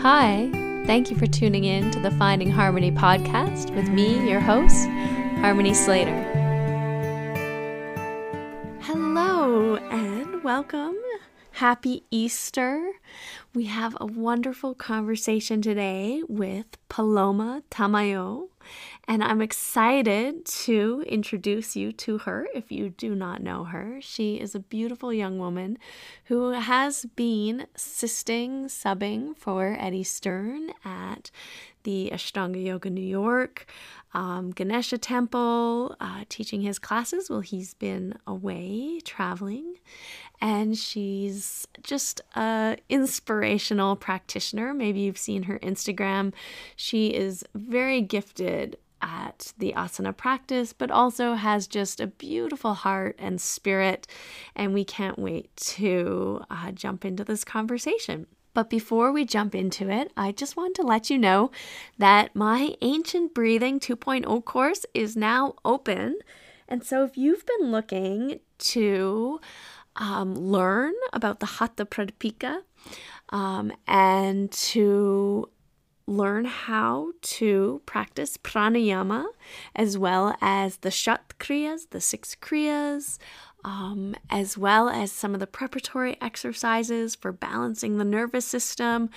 Hi, thank you for tuning in to the Finding Harmony podcast with me, your host, Harmony Slater. Hello and welcome. Happy Easter. We have a wonderful conversation today with Paloma Tamayo, and I'm excited to introduce you to her if you do not know her. She is a beautiful young woman who has been assisting, subbing for Eddie Stern at the Ashtanga Yoga New York, um, Ganesha Temple, uh, teaching his classes while he's been away traveling. And she's just a inspirational practitioner. Maybe you've seen her Instagram. She is very gifted at the asana practice, but also has just a beautiful heart and spirit. And we can't wait to uh, jump into this conversation. But before we jump into it, I just want to let you know that my Ancient Breathing 2.0 course is now open. And so if you've been looking to um, learn about the Hatha Pradipika um, and to learn how to practice pranayama as well as the shat kriyas, the six kriyas, um, as well as some of the preparatory exercises for balancing the nervous system,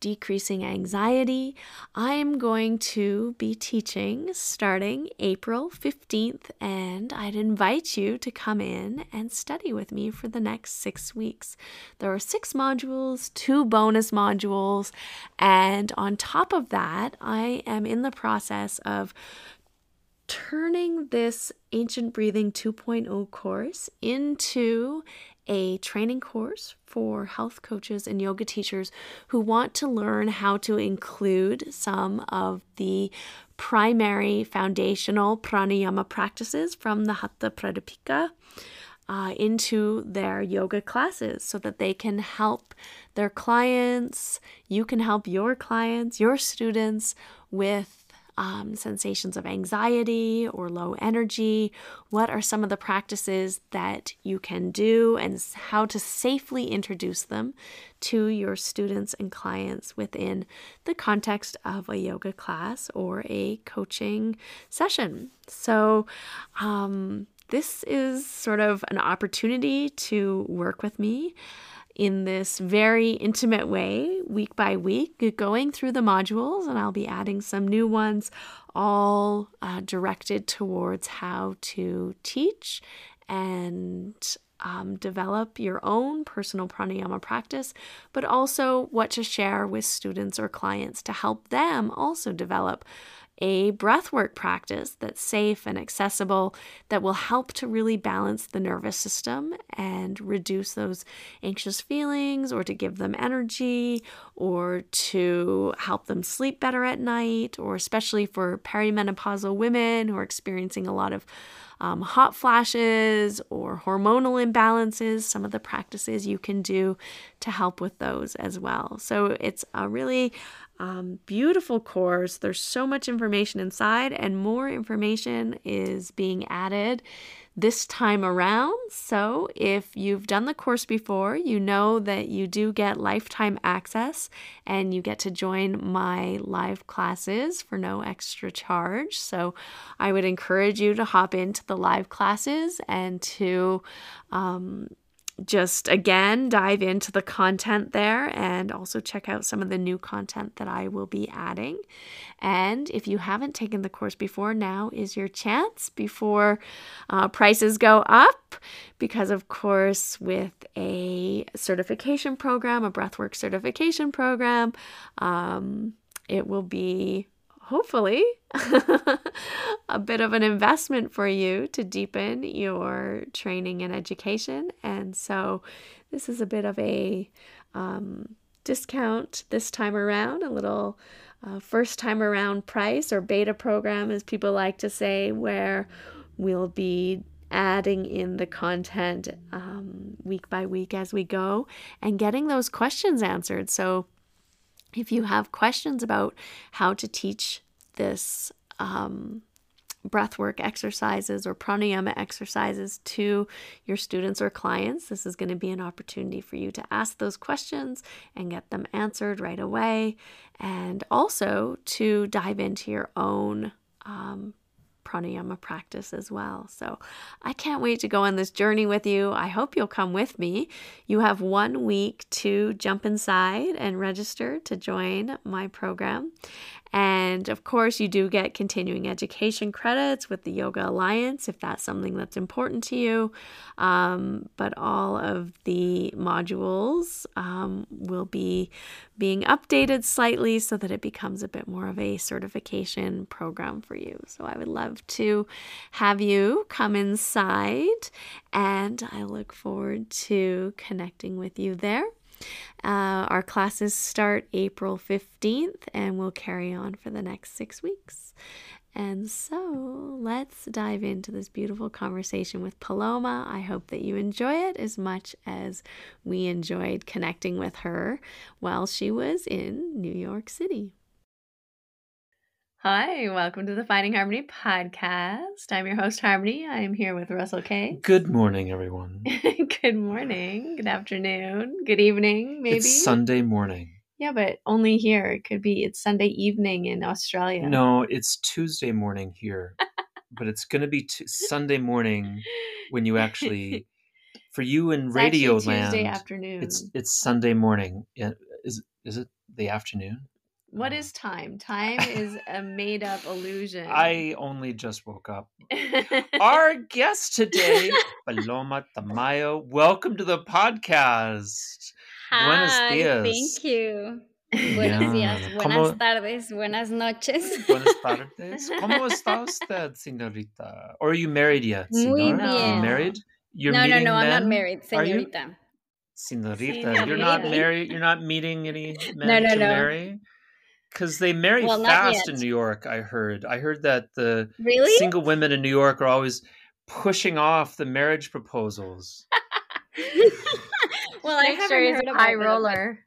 decreasing anxiety. I am going to be teaching starting April 15th, and I'd invite you to come in and study with me for the next six weeks. There are six modules, two bonus modules, and on top of that, I am in the process of turning this Ancient Breathing 2.0 course into a training course for health coaches and yoga teachers who want to learn how to include some of the primary foundational pranayama practices from the Hatha Pradipika uh, into their yoga classes so that they can help their clients, you can help your clients, your students with um, sensations of anxiety or low energy? What are some of the practices that you can do and how to safely introduce them to your students and clients within the context of a yoga class or a coaching session? So, um, this is sort of an opportunity to work with me in this very intimate way, week by week, going through the modules, and I'll be adding some new ones, all uh, directed towards how to teach and um, develop your own personal pranayama practice, but also what to share with students or clients to help them also develop a breathwork practice that's safe and accessible that will help to really balance the nervous system and reduce those anxious feelings or to give them energy or to help them sleep better at night or especially for perimenopausal women who are experiencing a lot of um, hot flashes or hormonal imbalances, some of the practices you can do to help with those as well. So it's a really um, beautiful course. There's so much information inside, and more information is being added this time around. So, if you've done the course before, you know that you do get lifetime access and you get to join my live classes for no extra charge. So, I would encourage you to hop into the live classes and to um, just again dive into the content there and also check out some of the new content that I will be adding. And if you haven't taken the course before, now is your chance before uh, prices go up. Because, of course, with a certification program, a breathwork certification program, um, it will be hopefully a bit of an investment for you to deepen your training and education. And so this is a bit of a um, discount this time around, a little uh, first time around price or beta program, as people like to say, where we'll be adding in the content um, week by week as we go and getting those questions answered. So if you have questions about how to teach this um, breathwork exercises or pranayama exercises to your students or clients, this is going to be an opportunity for you to ask those questions and get them answered right away, and also to dive into your own um, pranayama practice as well. So I can't wait to go on this journey with you. I hope you'll come with me. You have one week to jump inside and register to join my program. And of course, you do get continuing education credits with the Yoga Alliance if that's something that's important to you. Um, but all of the modules um, will be being updated slightly so that it becomes a bit more of a certification program for you. So I would love to have you come inside, and I look forward to connecting with you there. Uh, our classes start April 15th and we'll carry on for the next six weeks. And so let's dive into this beautiful conversation with Paloma. I hope that you enjoy it as much as we enjoyed connecting with her while she was in New York City. Hi, welcome to the Finding Harmony podcast. I'm your host, Harmony. I am here with Russell Case. Good morning, everyone. good morning, good afternoon, good evening, maybe. It's Sunday morning. Yeah, but only here. It could be it's Sunday evening in Australia. No, it's Tuesday morning here. but it's going to be t- Sunday morning when you actually for you in It's Radio Land. Tuesday afternoon. It's it's Sunday morning. Is is it the afternoon? What uh. is time? Time is a made up illusion. I only just woke up. Our guest today, Paloma Tamayo. Welcome to the podcast. Buenos Hi, dias. thank you. Buenos Yeah. días, ¿Cómo- buenas tardes, buenas noches. Buenas tardes. ¿Cómo está usted, señorita? Or are you married yet, Muy señor? bien. You married? You're no, no, no, I'm not married, señorita. Señorita, you're not married. You're not meeting any men No, no, to no. marry. Because they marry Well, fast in New York. I heard. I heard that the Really? single women in New York are always pushing off the marriage proposals. well, I Make haven't sure he's heard a high roller.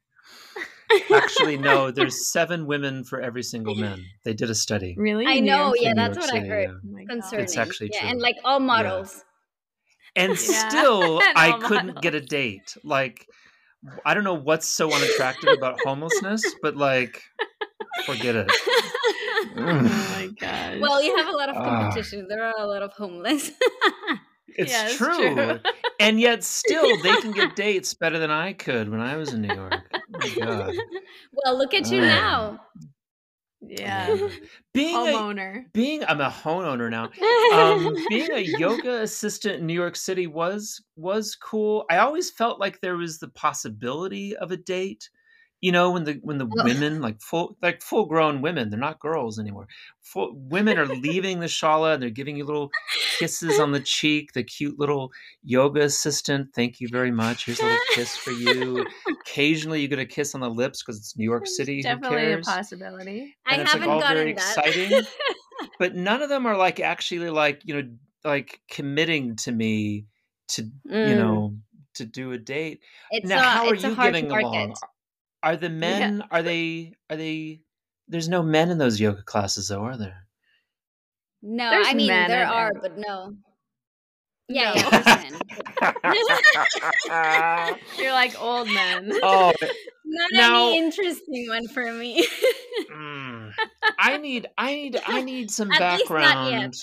Actually, no. There's seven women for every single man. They did a study. Really? I know, York yeah, that's York what I heard. yeah. Oh my God. Concerning. It's actually yeah, true. and like all models. And Yeah. still, And I couldn't get a date. Like, I don't know what's so unattractive about homelessness, but like, forget it. oh my god. Well, you have a lot of Ah. competition. there are a lot of homeless. It's Yeah, it's true. true. and yet still they can get dates better than I could when I was in New York. Oh my god. well, look at you Ah. now. yeah. Being a, Homeowner. being I'm a homeowner now. Um being a yoga assistant in New York City was was cool. I always felt like there was the possibility of a date. You know, when the when the women like full like full grown women, they're not girls anymore. Full, women are leaving the shala and they're giving you little kisses on the cheek. The cute little yoga assistant, thank you very much. Here's a little kiss for you. Occasionally, you get a kiss on the lips because it's New York City. Who Definitely cares? a possibility. I And it's, like, haven't very gotten that. exciting. but none of them are like actually like you know like committing to me to you Mm. know to do a date. it's now, a, how are it's you getting market. along? Are the men? Are they? Are they? There's no men in those yoga classes, though, are there? No, There's I mean men, there are, bet. but no. Yeah, No. yeah. You're like old men. oh, Not Now- any interesting one for me. mm. I need. I need. I need some At least not background.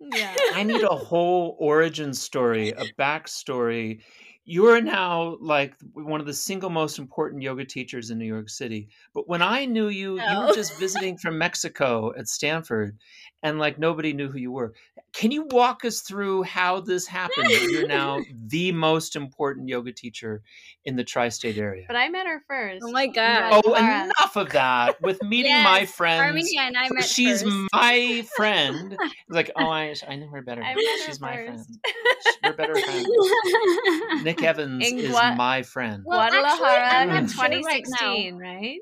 yet. yeah. I need a whole origin story, a backstory. You are now like one of the single most important yoga teachers in New York City. But when I knew you, you Oh. were just visiting from Mexico at Stanford, and like nobody knew who you were. Can you walk us through how this happened? You're now the most important yoga teacher in the tri-state area. But I met her oh first. Oh my God. Oh, Laura. enough of that. With meeting my Yes, friends, Armenia and I met she's first. my friend. Like, oh, I, I know her better. I met her She's my friend. We're better friends. Nick Evans In is Gua- my friend. Well, Guadalajara I'm in not right 2016, right?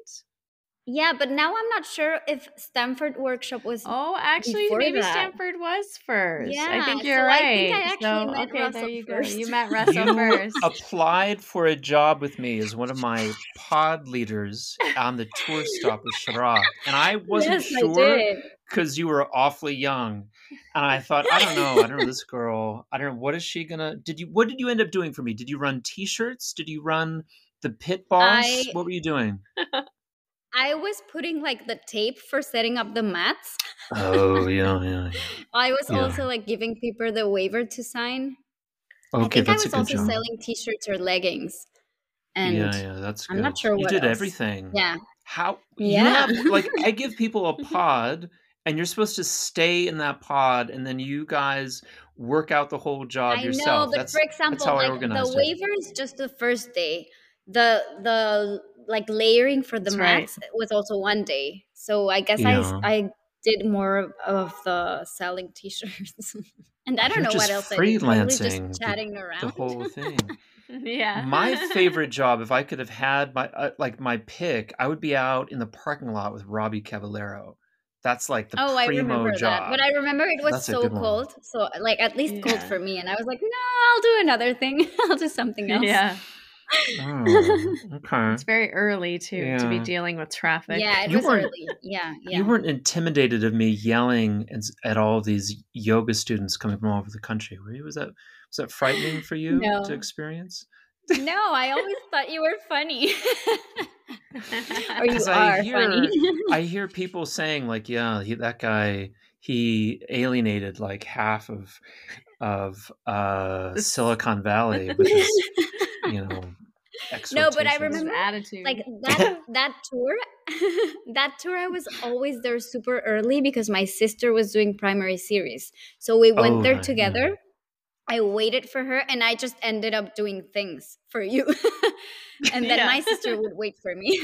Yeah, but now I'm not sure if Stanford workshop was. Oh, actually, maybe that. Stanford was first. Yeah, I think you're I right. think I actually so, met okay, there Russell you go. You met Russell You first. applied for a job with me as one of my pod leaders on the tour stop with Sharath, and I wasn't yes, sure because you were awfully young, and I thought, I don't know, I don't know this girl. I don't know what is she gonna. Did you? What did you end up doing for me? Did you run T-shirts? Did you run the pit boss? I- What were you doing? I was putting like the tape for setting up the mats. Oh yeah, yeah. yeah. I was Yeah. also like giving people the waiver to sign. I Okay, think I that's was a good also job. selling T-shirts or leggings. And yeah, yeah, that's good. I'm not sure You what did else. everything. yeah, How you Yeah. have like I give people a pod and you're supposed to stay in that pod and then you guys work out the whole job I yourself. know. But that's for example, like the waiver is just the first day. The the like layering for the That's right. mats was also one day. So I guess Yeah. I I did more of, of the selling T-shirts. and I don't You're know what just else I did. Probably freelancing just the- chatting around. the whole thing. yeah. my favorite job, if I could have had my uh, like my pick, I would be out in the parking lot with Robbie Cavallero. That's like the Oh, I remember job. that. But I remember it was That's so good one. cold. So like at least cold for me. And I was like, no, I'll do another thing. I'll do something else. Yeah. Oh, okay. It's very early too to be dealing with traffic. Yeah, it You was weren't- early. Yeah, yeah. You weren't intimidated of me yelling at, at all of these yoga students coming from all over the country, were you? Was that was that frightening for you No. to experience? no, I always thought you were funny. or you 'Cause I hear- funny. I hear people saying like, "Yeah, he, that guy, he alienated like half of of uh, Silicon Valley with his, you know." No, but I remember- attitude. like that that tour that tour i was always there super early because my sister was doing primary series. So we went Oh, there right, together. I waited for her and i just ended up doing things for you. And then Yeah. my sister would wait for me.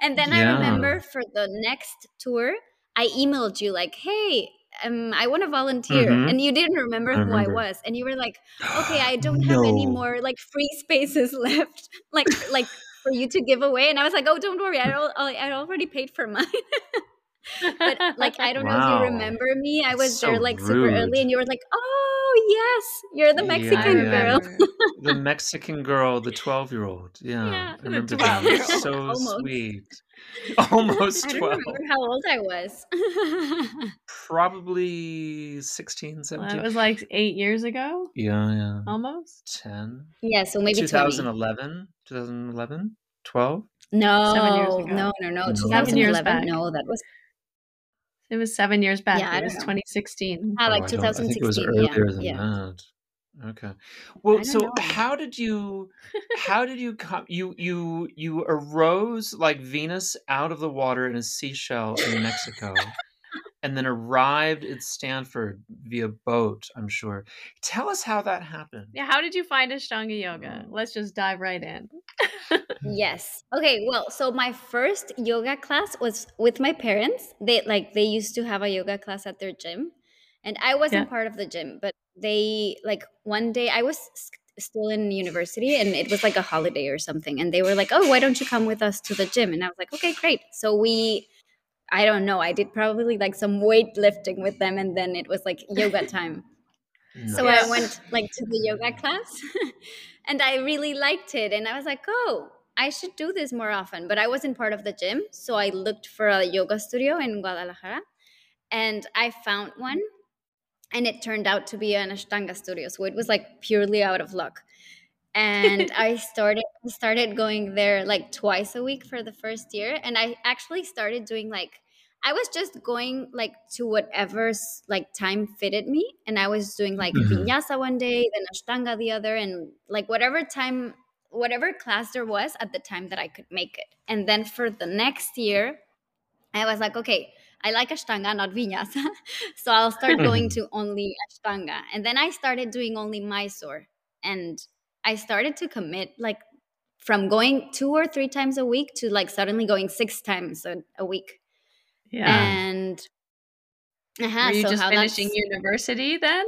And then i remember for the next tour i emailed you like hey um, I want to volunteer, Mhm. and you didn't remember I who. I was, and you were like, "Okay, I don't have any more like free spaces left, like like for you to give away." And I was like, "Oh, don't worry, I al- I I already paid for mine." but like, I don't know if you remember me. I was So there like super early, and you were like, "Oh yes, you're the Mexican yeah. girl." the Mexican girl, the twelve-year-old. Yeah, Yeah, I remember that. So Almost. sweet. Almost twelve. I don't twelve. remember how old I was. Probably 16, Well, 17. it was like eight years ago, yeah, yeah. almost. 10. yeah, so maybe 20. 2011 2011 12 No, Seven years no, no, no. 2011. No, that was It was seven years back. Yeah, it was know. 2016. ah, Oh, like I don't- I think it was 2016. yeah, earlier than yeah. that okay well so know. how did you how did you come you you you arose like venus out of the water in a seashell in mexico and then arrived at stanford via boat i'm sure tell us how that happened Yeah, how did you find Ashtanga yoga? Mm. Let's just dive right in. Yes. Okay, well, so my first yoga class was with my parents. They like they used to have a yoga class at their gym. And I wasn't Yeah. part of the gym, but they like one day I was still in university and it was like a holiday or something and they were like, "Oh, why don't you come with us to the gym?" And I was like, "Okay, great." So we I don't know, I did probably like some weightlifting with them and then it was like yoga time. So I went like to the yoga class and I really liked it. And I was like, oh, I should do this more often. But I wasn't part of the gym. So I looked for a yoga studio in Guadalajara and I found one. And it turned out to be an Ashtanga studio. So it was like purely out of luck. And I started started going there like twice a week for the first year. And I actually started doing like I was just going like to whatever's like time fitted me, and I was doing like Mhm. vinyasa one day, then ashtanga the other, and like whatever time, whatever class there was at the time that I could make it. And then for the next year, I was like, okay, I like ashtanga, not vinyasa, so I'll start going to only ashtanga. And then I started doing only Mysore, and I started to commit like from going two or three times a week to like suddenly going six times a, a week Yeah. and uh-huh, Were you so just finishing university then?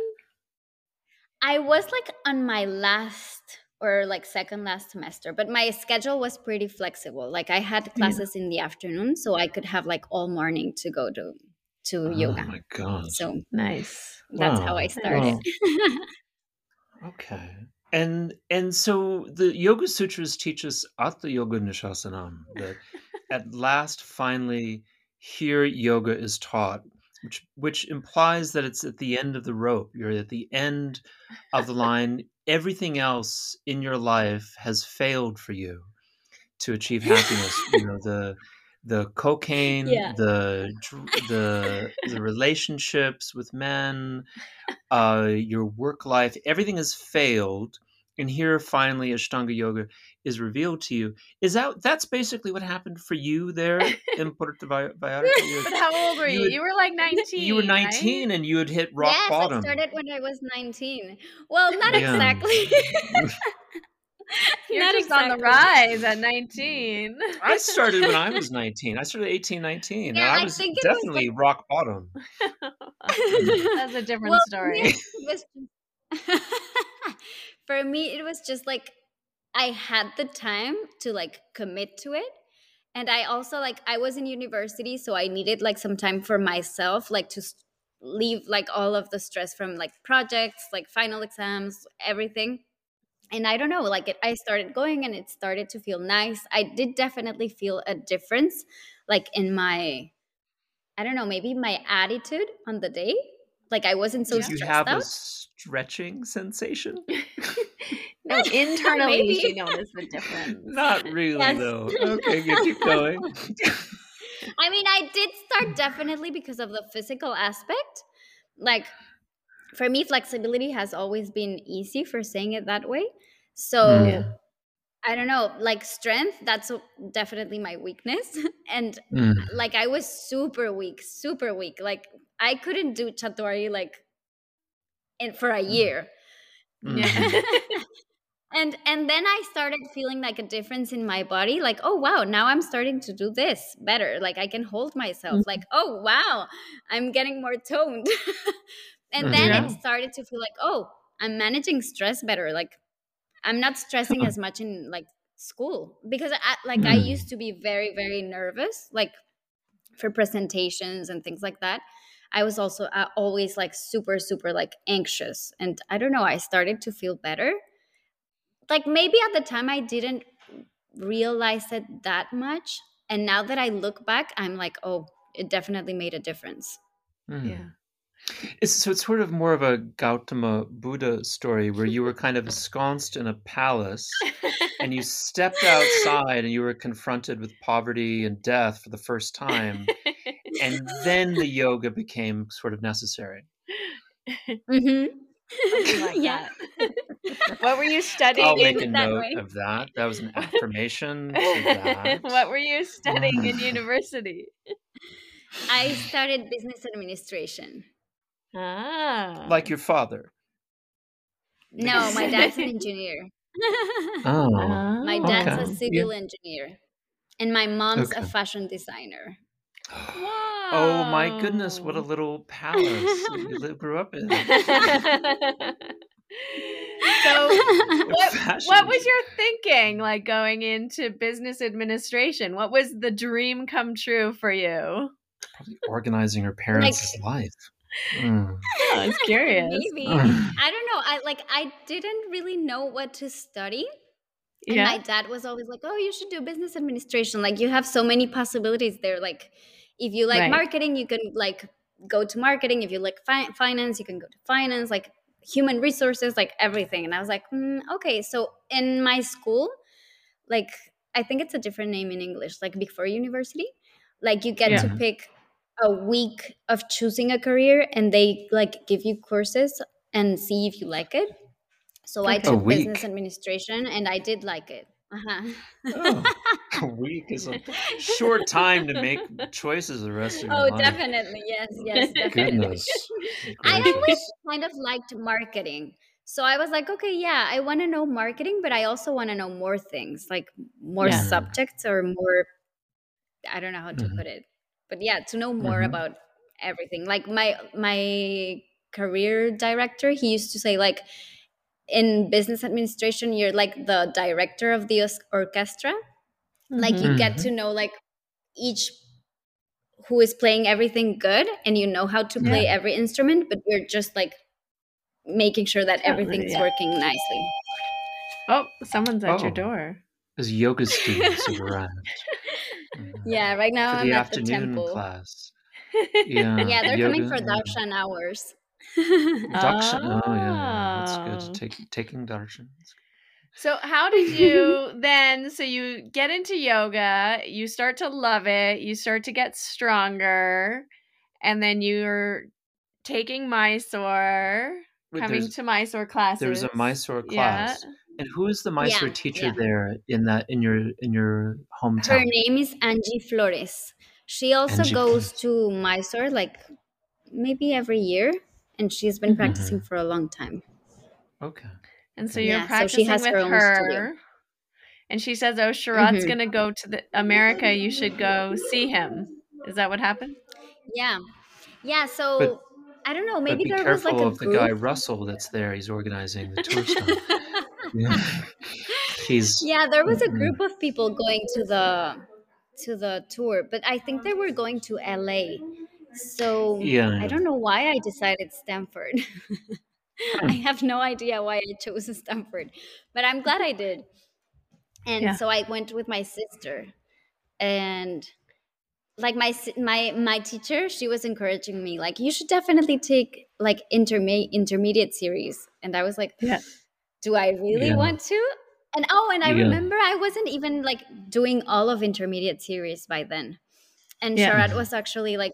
I was like on my last or like second last semester but my schedule was pretty flexible like i had classes in the afternoon so i could have like all morning to go to to Oh yoga my god. so Nice. that's how i started Okay. And and so the Yoga Sutras teach us Atha Yoga Anushasanam that at last finally here yoga is taught, which which implies that it's at the end of the rope. You're at the end of the line. Everything else in your life has failed for you to achieve happiness. you know, the the cocaine, Yeah. the the the relationships with men, uh, your work life, everything has failed. And here, finally, Ashtanga Yoga is revealed to you. Is that that's basically what happened for you there in Puerto Val- Vallarta? You, But how old were You you? would- You were like 19. you were right? 19 and you had hit rock yes bottom. i started when i was 19 well not Yeah. exactly You're Not just on the rise at 19. I started when I was 19. I started 18, 19. and Yeah, I I was think it was definitely rock bottom. That's a different Well, story. For me it was just like i had the time to like commit to it. And i also like i was in university so i needed like some time for myself like to leave like all of the stress from like projects like final exams everything. And i don't know like it, i started going and it started to feel nice. I did definitely feel a difference like in my i don't know maybe my attitude on the day like i wasn't so Did you have out a stretching sensation? No, internally Maybe. she noticed the difference. Not really, Yes. though. Okay, you keep going. I mean, I did start definitely because of the physical aspect. Like, for me, flexibility has always been easy for saying it that way. So, Mm. Yeah. I don't know, like strength, that's definitely my weakness. And Mm. like, I was super weak, super weak. Like, I couldn't do chatori like in, for a year. Mm. Yeah. and and then i started feeling like a difference in my body like oh wow now i'm starting to do this better like i can hold myself like oh wow i'm getting more toned and then Yeah. it started to feel like oh i'm managing stress better like i'm not stressing as much in like school because I, like i Mm. used to be very very nervous like for presentations and things like that i was also uh, always like super super like anxious and i don't know i started to feel better like maybe at the time I didn't realize it that much. And now that I look back, I'm like, oh, it definitely made a difference. Mm. Yeah. It's, so it's sort of more of a Gautama Buddha story where you were kind of ensconced in a palace and you stepped outside and you were confronted with poverty and death for the first time. And then the yoga became sort of necessary. Mm-hmm. Like Yeah. that. what were you studying? I'll make a in that note way. of that. That was an affirmation to that. what were you studying in university? I started business administration. Ah. Like your father. No, my dad's an engineer. Oh. my dad's Okay. a civil engineer. And my mom's a fashion designer. Oh my goodness, what a little palace you grew up in. so what, what was your thinking like going into business administration? What was the dream come true for you? Probably organizing her parents' life. Mm. I was curious. Maybe. I don't know. I like I didn't really know what to study. And my dad was always like, "Oh, you should do business administration. Like you have so many possibilities there. Like if you like Right. marketing, you can like go to marketing. If you like fi- finance, you can go to finance. Like human resources, like everything." And I was like, mm, "Okay." So in my school, like I think it's a different name in English, like before university, like you get to pick a week of choosing a career, and they like give you courses and see if you like it. So I took business administration, and I did like it. Uh-huh. Oh, a week is a short time to make choices the rest of your Oh, life. definitely. Yes, yes, definitely. Goodness. I always kind of liked marketing. So I was like, okay, yeah, I want to know marketing, but I also want to know more things, like more Yeah. subjects or more I don't know how to Mhm. put it. But yeah, to know more Mhm. about everything. Like my my career director, he used to say like in business administration you're like the director of the os- orchestra like you get Mhm. to know like each who is playing everything good and you know how to play every instrument but you're just like making sure that everything's yeah. working nicely Oh, someone's at your Oh. door. As yoga students have arrived. Mhm. yeah right now For i'm the at the temple class. Yeah. yeah they're coming for yoga, darshan hours Darshan. Ah. Oh, yeah. That's Oh. good. Take, taking darshan. So how did you then so you get into yoga, you start to love it, you start to get stronger, and then you're taking Mysore, Wait, coming to Mysore classes. There was a Mysore Yeah. class. And who is the Mysore Yeah, teacher yeah. there in that in your in your hometown? her name is angie flores she also Angie goes to mysore like maybe every year and she's been Mhm. practicing for a long time Okay. And so you're Yeah, so practicing she has with her own her. studio. And she says, "Oh, Sharat's Mhm. going to go to the America. You should go see him." Is that what happened? yeah yeah so But- i don't know maybe be there was like a of the guy Russell that's there. He's organizing the tour stuff. Yeah. He's yeah there was a Mhm. group of people going to the to the tour but i think they were going to la so Yeah. i don't know why i decided stanford i hmm. have no idea why i chose stanford but i'm glad i did and Yeah. so i went with my sister and like my my my teacher she was encouraging me like you should definitely take like interme- intermediate series and i was like Yeah. do i really Yeah. want to and oh and i remember i wasn't even like doing all of intermediate series by then and Yeah. sharat was actually like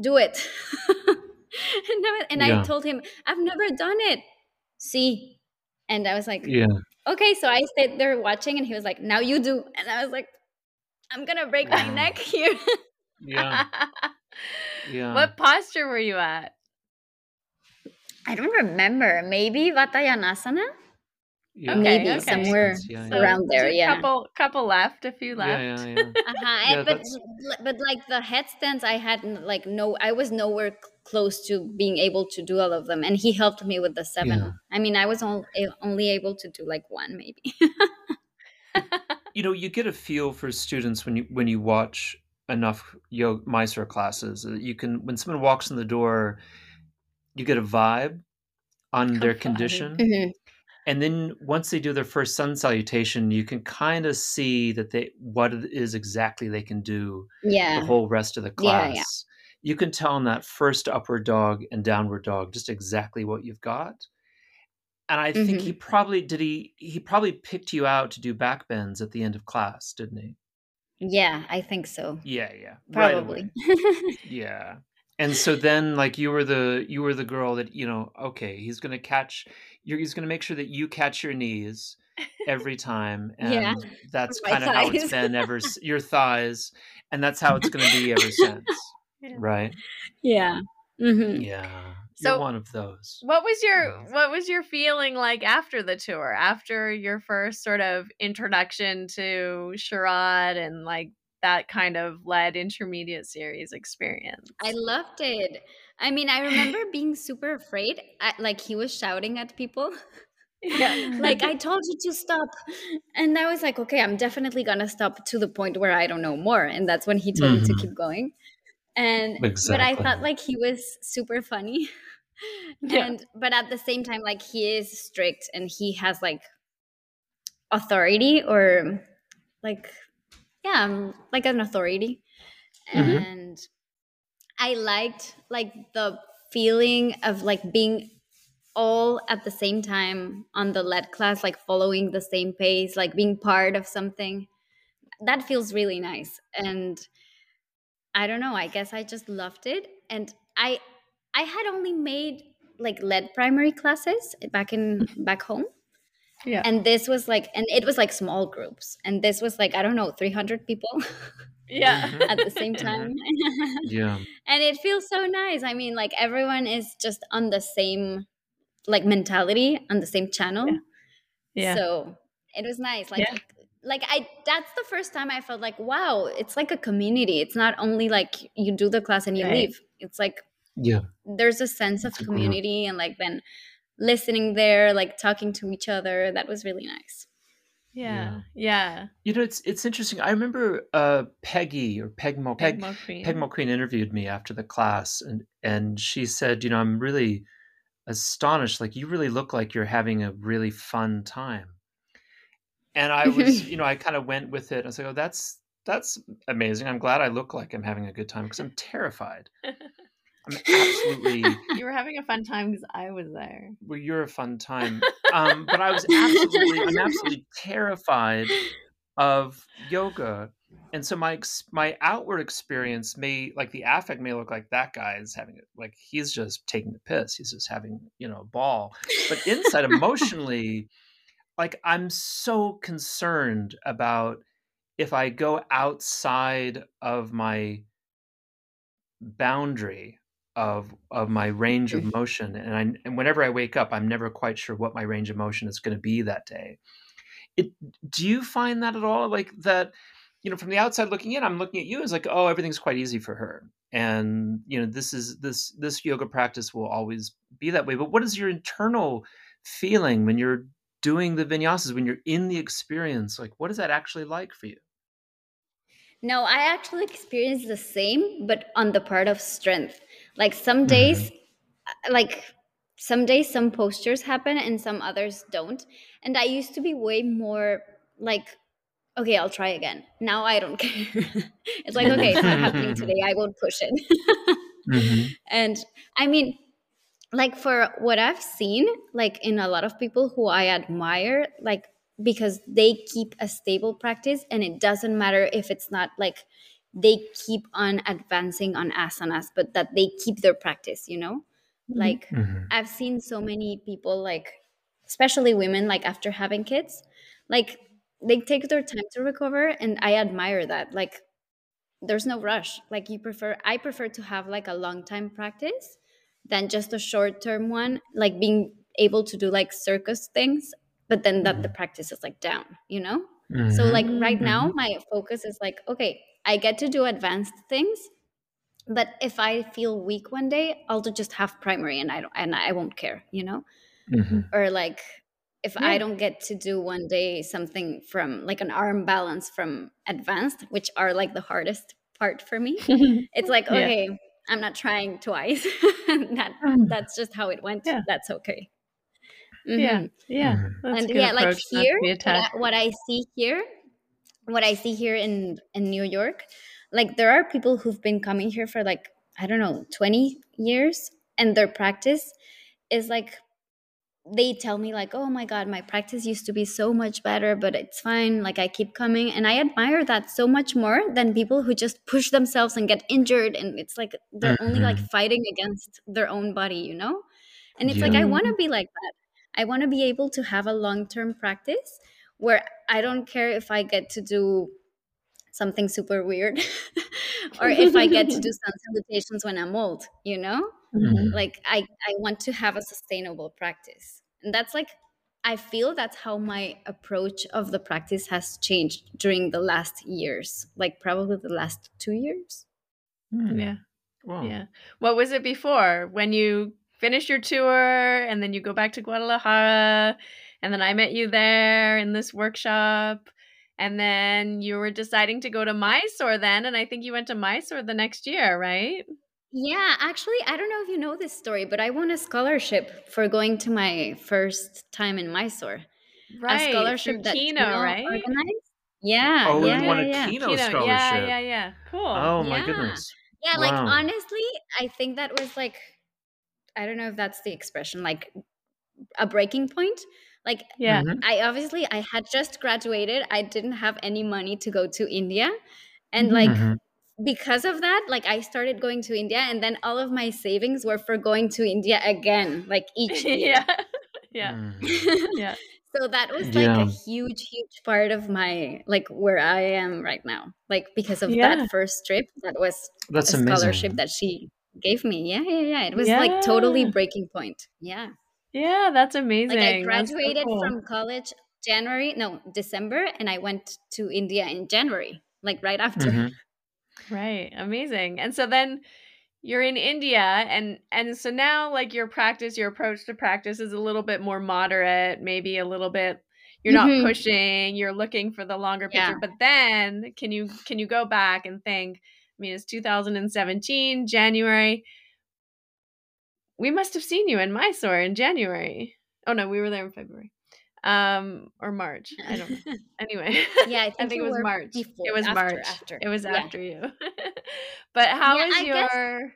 do it and, I, and Yeah. I told him i've never done it see and i was like yeah. okay so i stayed there watching and he was like now you do and i was like i'm gonna break my neck here Yeah. Yeah. What posture were you at? I don't remember. Maybe Vatayanasana? Yeah. Okay, Maybe okay. somewhere Yeah, So, yeah. around there, just yeah. Couple couple left, a few left. Yeah, yeah, yeah. Uh-huh. Yeah, but that's- but like the headstands, I had like no, I was nowhere close to being able to do all of them, and he helped me with the seven. Yeah. I mean, I was on, only able to do like one, maybe. you know you get a feel for students when you when you watch enough yoga Mysore classes Uh, you can when someone walks in the door you get a vibe on their vibe. condition Mhm. And then once they do their first sun salutation you can kind of see that they what it is exactly they can do Yeah. the whole rest of the class yeah. you can tell in that first upward dog and downward dog just exactly what you've got and i think Mm-hmm. he probably did he he probably picked you out to do back bends at the end of class didn't he Yeah, I think so. yeah yeah Probably. away. yeah and so then like you were the you were the girl that you know okay he's gonna catch you're, he's gonna make sure that you catch your knees every time and Yeah, that's kind of how it's been ever your thighs and that's how it's gonna be ever since right yeah. hmm yeah So- you're one of those What was your Yeah. what was your feeling like after the tour? After your first sort of introduction to Sharad and like that kind of led intermediate series experience? I loved it. I mean, I remember being super afraid. I, like he was shouting at people. yeah. like I told you to stop, and I was like, okay, I'm definitely gonna stop to the point where I don't know more, and that's when he told me Mhm. to keep going. And but I thought like he was super funny, Yeah. and but at the same time, like he is strict and he has like authority or like yeah, um, like an authority, Mhm. and I liked like the feeling of like being all at the same time on the lead class like following the same pace like being part of something. That feels really nice. And i don't know i guess i just loved it. And i i had only made like lead primary classes back in back home Yeah. and this was like and it was like small groups and this was like i don't know 300 people yeah. Mhm. at the same time yeah and it feels so nice i mean like everyone is just on the same like mentality on the same channel Yeah. so it was nice like Yeah. like i that's the first time i felt like wow it's like a community it's not only like you do the class and you Right. leave it's like yeah there's a sense of It's a community and like then listening there, like talking to each other. That was really nice. Yeah, yeah. You know, it's it's interesting. I remember uh, Peggy or Peg Mo Peg, Peg Mulqueen. Peg Mulqueen interviewed me after the class, and and she said, you know, I'm really astonished. Like you really look like you're having a really fun time. And I was, you know, I kind of went with it. I was like, oh, that's that's amazing. I'm glad I look like I'm having a good time because I'm terrified. I'm absolutely. you were having a fun time because I was there. Well, you're a fun time, um, but I was absolutely, I'm absolutely terrified of yoga, and so my ex- my outward experience may, like the affect, may look like that guy is having it, like he's just taking the piss. He's just having, you know, a ball. But inside, emotionally, like I'm so concerned about if I go outside of my boundary of of my range of motion and I and whenever I wake up I'm never quite sure what my range of motion is going to be that day. It do you find that at all? Like that you know from the outside looking in I'm looking at you as like oh everything's quite easy for her. And you know this is this this yoga practice will always be that way. But what is your internal feeling when you're doing the vinyasas when you're in the experience? Like what is that actually like for you? No, I actually experienced the same, but on the part of strength. Like some days, uh, like some days, some postures happen and some others don't. And I used to be way more like, okay, I'll try again. Now I don't care. it's like, okay, it's not happening today. I won't push it. Mhm. and I mean, like for what I've seen, like in a lot of people who I admire, like because they keep a stable practice and it doesn't matter if it's not like they keep on advancing on asanas, but that they keep their practice, you know? Like Mhm. I've seen so many people like especially women like after having kids, like they take their time to recover and I admire that. Like there's no rush. Like you prefer I prefer to have like a long time practice than just a short term one, like being able to do like circus things, but then that the practice is like down, you know? So Mhm. like right now Mhm. my focus is like okay, I get to do advanced things, but if I feel weak one day, I'll do just have primary and I don't and I won't care, you know? Mhm. Or like if Yeah. I don't get to do one day something from like an arm balance from advanced, which are like the hardest part for me, it's like Yeah. okay, I'm not trying twice. that that's just how it went. Yeah. That's okay. Yeah, Mhm. yeah. Mhm. That's and yeah, like approach not to here, what I, what I see here, what I see here in in New York, like there are people who've been coming here for like I don't know, twenty years, and their practice is like they tell me like oh my god my practice used to be so much better but it's fine like i keep coming. And i admire that so much more than people who just push themselves and get injured and it's like they're only like Mhm. fighting against their own body you know? And it's like i want to be like that. I want to be able to have a long-term practice where i don't care if i get to do something super weird or if i get to do sun salutations when i'm old you know Mhm. like i i want to have a sustainable practice and that's like i feel that's how my approach of the practice has changed during the last years like probably the last two years Hmm. Yeah, Wow. yeah. What was it before when you finish your tour and then you go back to Guadalajara and then I met you there in this workshop and then you were deciding to go to Mysore then and I think you went to Mysore the next year, right? yeah actually i don't know if you know this story but i won a scholarship for going to my first time in mysore Right. a scholarship through that Kino, Kino right? organized yeah Oh, yeah you yeah, won a yeah. Kino Kino, scholarship. Yeah, yeah, yeah. Cool. Oh my Yeah. goodness. Yeah, like honestly, I think that was like I don't know if that's the expression, like a breaking point. Like Yeah. Mhm. I obviously I had just graduated. I didn't have any money to go to India. And Mhm. like Mhm. because of that, like I started going to India and then all of my savings were for going to India again, like each year. yeah. Yeah. Mhm. Yeah. so that was like Yeah. a huge, huge part of my like where I am right now. Like because of Yeah. that first trip, that was That's a scholarship that she gave me. Yeah, yeah, yeah. It was like totally breaking point. Yeah. Yeah, that's amazing. Like I That's so graduated cool. from college January, no, December, and I went to India in January, like right after. Mhm. Right. Amazing. And so then you're in India and and so now like your practice your approach to practice is a little bit more moderate maybe a little bit you're not Mhm. pushing you're looking for the longer picture Yeah. but then can you can you go back and think I mean it's 2017 January we must have seen you in Mysore in January oh no we were there in February um or March I don't know anyway Yeah, I think, it was March. Before, it was after, March. After. It was Yeah. after you. but how Yeah, is I guess- your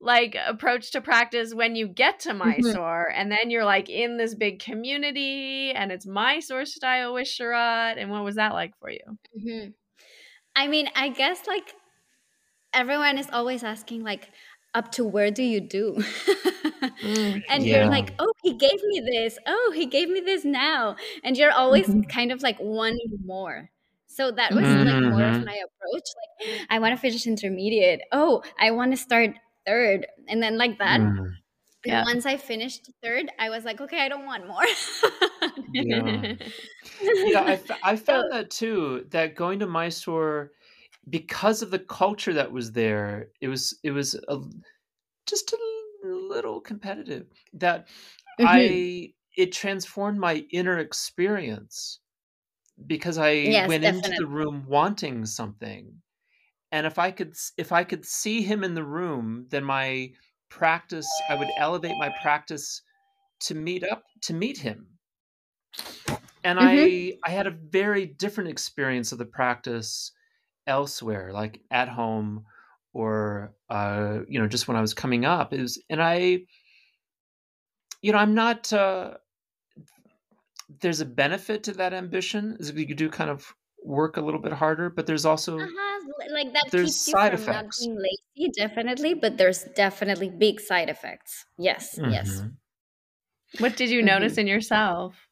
like approach to practice when you get to Mhm. Mysore and then you're like in this big community and it's Mysore style with Sharat and what was that like for you? hmm I mean, I guess like everyone is always asking like, up to where do you do? and Yeah. you're like, oh, he gave me this. Oh, he gave me this now. And you're always Mhm. kind of like wanting more. So that was like more of Mhm. my approach. Like, I want to finish intermediate. Oh, I want to start third. And then like that. Mm, Yeah. once I finished third, I was like, okay, I don't want more. Yeah. yeah, I, f- I found that too. That going to Mysore, because of the culture that was there, it was it was a, just a little competitive. That Mhm. I it transformed my inner experience because I Yes, went into the room wanting something, and if I could if I could see him in the room, then my practice I would elevate my practice to meet up to meet him and Mhm. i i had a very different experience of the practice elsewhere like at home or uh you know just when i was coming up it was and i you know i'm not uh there's a benefit to that ambition is you do kind of work a little bit harder but there's also Uh-huh. Like that There's keeps you side from effects. not being lazy, definitely, but there's definitely big side effects. Yes, yes. Mhm. what did you notice in yourself?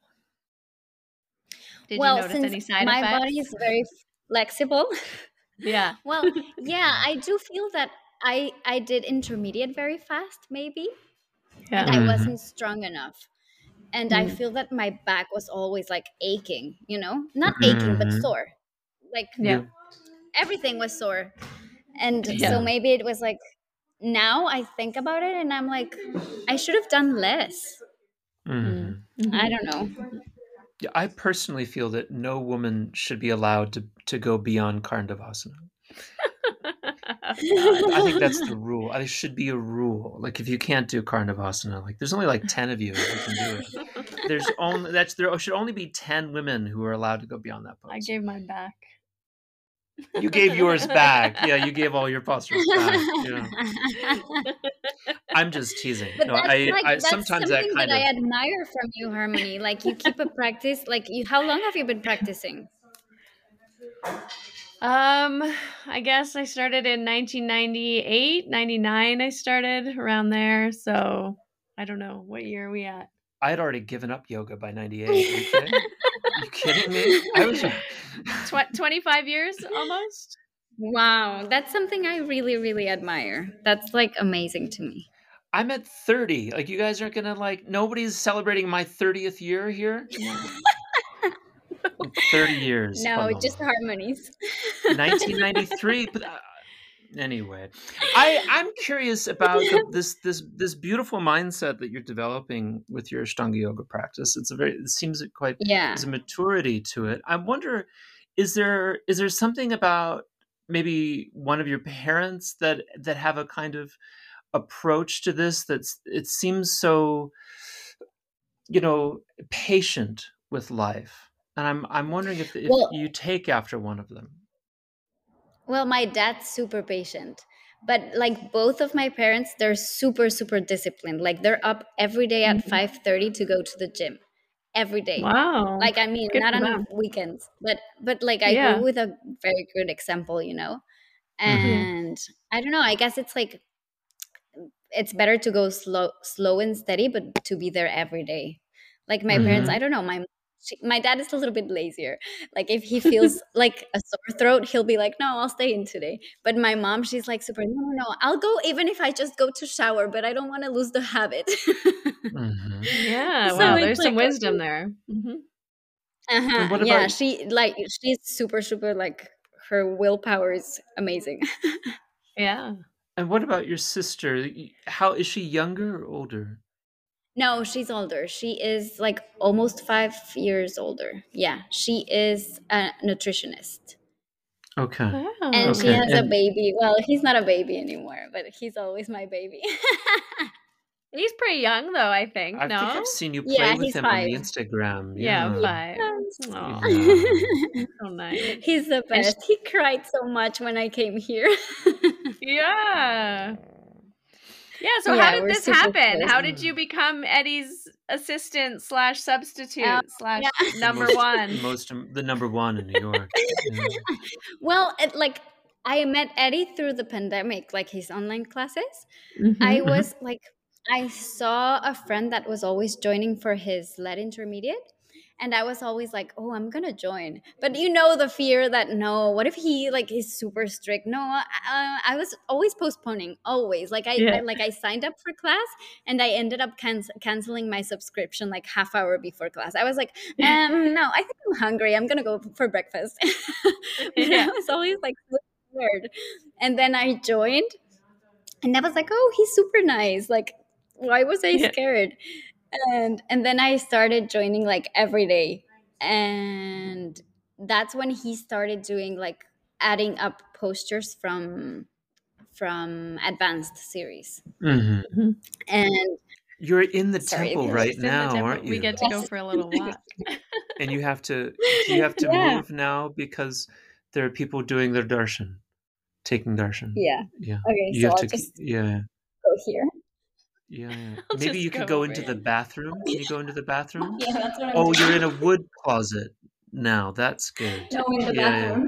Did well, you notice since any side my effects? body is very flexible, yeah. well, yeah, I do feel that I I did intermediate very fast, maybe, Yeah. and I wasn't strong enough. And I Mm. feel that my back was always like aching, you know, not aching but Mhm. sore, like Yeah. everything was sore. And Yeah. so maybe it was like now I think about it and I'm like, I should have done less. Mhm. I don't know. Yeah, I personally feel that no woman should be allowed to to go beyond Karandavasana. I think that's the rule. I should be a rule. Like if you can't do Karandavasana, like there's only like ten of you who can do it. There's only that's there should only be ten women who are allowed to go beyond that pose. I gave mine back. You gave yours back. Yeah, you gave all your postures back. Yeah. I'm just teasing. But no, that's I, like I that's sometimes that something kind that of I admire from you, Harmony. Like you keep a practice. Like you, how long have you been practicing? Um, I guess I started in 1998, 99 I started around there. So I don't know what year are we at. I had already given up yoga by '98. Are you kidding? Are you kidding me? I was. Tw- 25 years almost. Wow, that's something I really, really admire. That's like amazing to me. I'm at 30. Like you guys aren't gonna like. Nobody's celebrating my 30th year here. 30 years. No, just harmonies. 1993 but uh, anyway i i'm curious about the, this this this beautiful mindset that you're developing with your ashtanga yoga practice. It's a very it seems quite Yeah. there's a maturity to it. I wonder is there is there something about maybe one of your parents that that have a kind of approach to this that's it seems so you know patient with life? And i'm i'm wondering if, if Well- you take after one of them Well, my dad's super patient. But like both of my parents, they're super, super disciplined. Like they're up every day at Mhm. 5:30 to go to the gym. Every day. Wow. Like I mean, Good not on them. weekends, but but like I Yeah. go with a very good example, you know. Mhm. And I don't know. I guess it's like it's better to go slow, slow and steady, but to be there every day. Like my parents, Mhm. I don't know. My she, my dad is a little bit lazier. Like if he feels like a sore throat, he'll be like, "No, I'll stay in today." But my mom, she's like super, "No, no, no, I'll go even if I just go to shower, but I don't want to lose the habit." Mhm. yeah. So wow. it's There's some wisdom there. hmm uh-huh. what Yeah, she like she's super, super like her willpower is amazing. Yeah. And what about your sister? How is she younger or older? No, she's older. She is like almost five years older. Yeah, she is a nutritionist. Okay. Wow. And she Okay, has a baby. Well, he's not a baby anymore, but he's always my baby. He's pretty young though, I think. I no? think I've seen you play Yeah, with he's him on the. Instagram. yeah, Yeah. five. Yeah. So nice. he's the best. He cried so much when I came here. Yeah. Yeah, so Yeah, how did this happen? close. How did you become Eddie's assistant slash substitute Um, slash yeah. Number most- one? Most the number one in New York. Yeah. well, it, like I met Eddie through the pandemic, like his online classes. Mm-hmm, I Mhm. was like, I saw a friend that was always joining for his lead intermediate. And I was always like, oh, I'm gonna join. But you know, the fear that no, what if he like is super strict? No, uh, I was always postponing, always. Like I, Yeah. I like I signed up for class and I ended up can- canceling my subscription like half hour before class. I was like, um, no, I think I'm hungry. I'm gonna go for breakfast. Yeah. I was always like scared. And then I joined, and I was like, oh, he's super nice. Like, why was I Yeah. scared? And and then I started joining like every day, and that's when he started doing like adding up posters from from advanced series Mhm. and You're in the Sorry, temple right It's in the now, temple. aren't you? We get to go for a little walk. and you have to you have to Yeah. move now because there are people doing their darshan, taking darshan. yeah Yeah. okay You so have i'll to just yeah. go here Yeah, yeah. I'll Maybe you could go into the bathroom. Can you go into the bathroom? yeah that's what i'm Oh, doing. you're in a wood closet now. That's good. no in the Yeah, yeah.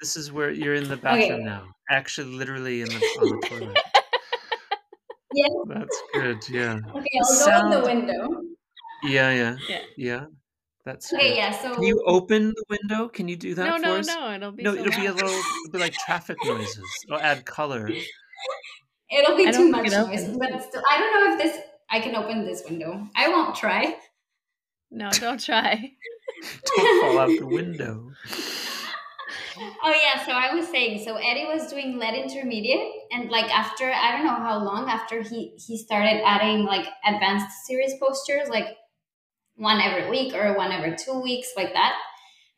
This is where you're in the bathroom Okay. now. Actually, literally in the on the toilet. yeah That's good. Yeah. okay i'll go in the window Yeah, yeah, Yeah. yeah. That's okay good. yeah so Can you open the window? Can you do that No, for no, us? no. It'll be No, so it'll be a little, it'll be like traffic noises. It'll add color. It'll be too much it noise. But still, I don't know if this I can open this window. I won't try. No, don't try. Don't fall out the window. Oh yeah, so I was saying, so Eddie was doing lead intermediate, and like after I don't know how long after he he started adding like advanced series postures, like one every week or one every two weeks, like that,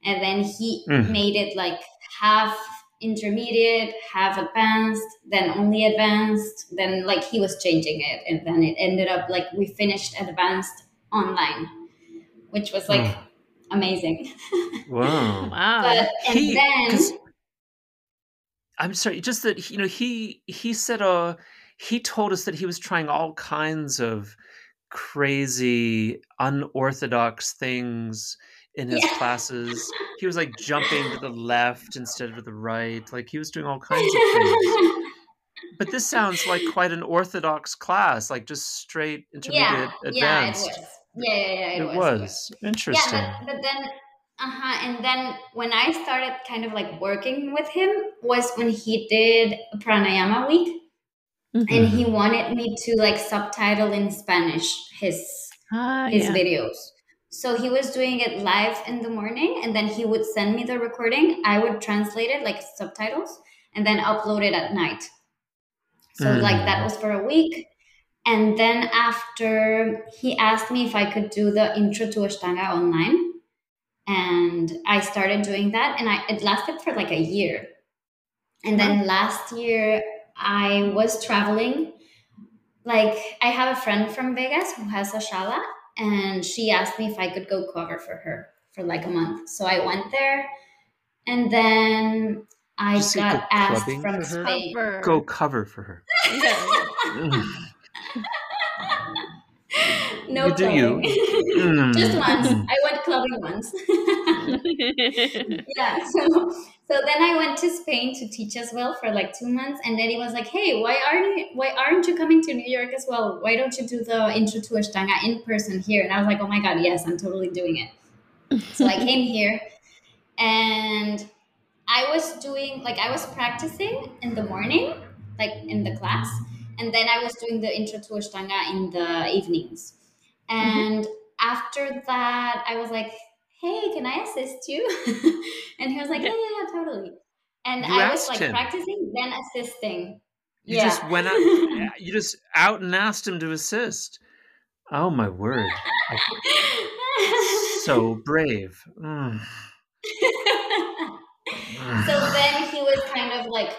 and then he Mhm. made it like half intermediate, half advanced, then only advanced, then like he was changing it, and then it ended up like we finished advanced online, which was like Hmm. amazing. Wow. Wow. But and He- then 'cause- I'm sorry, just that you know he he said uh he told us that he was trying all kinds of crazy unorthodox things in his Yeah. classes. He was like jumping to the left instead of the right. Like he was doing all kinds of things. But this sounds like quite an orthodox class, like just straight intermediate yeah, yeah, it advanced. was. Yeah, yeah, yeah, it, It was. was interesting. Yeah, but, but then, uh huh. And then when I started kind of like working with him was when he did pranayama week, Mm-hmm. and he wanted me to like subtitle in Spanish his Ah, his videos. So he was doing it live in the morning, and then he would send me the recording. I would translate it like subtitles, and then upload it at night. So like that Mm. was for a week, and then after he asked me if I could do the intro to Ashtanga online, and I started doing that, and I it lasted for like a year. And then last year I was traveling. Like I have a friend from Vegas who has a shala, and she asked me if I could go cover for her for like a month. So I went there, and then I Did got go asked clubbing from? Spain. Cover. Go cover for her. Yeah. no You do you. clubbing. Hmm. Just once. I went clubbing once. yeah. So so then I went to Spain to teach as well for like two months, and then he was like, "Hey, why aren't you why aren't you coming to New York as well? Why don't you do the intro to Ashtanga in person here?" And I was like, "Oh my god, yes, I'm totally doing it." So I came here, and I was doing like I was practicing in the morning, like in the class, and then I was doing the intro to Ashtanga in the evenings. And after that, I was like, "Hey, can I assist you?" and he was like, "Yeah, yeah, yeah, totally." And You I was like him. practicing, then assisting. You Yeah. just went out. You just out and asked him to assist. Oh my word! So brave. Mm. so then he was kind of like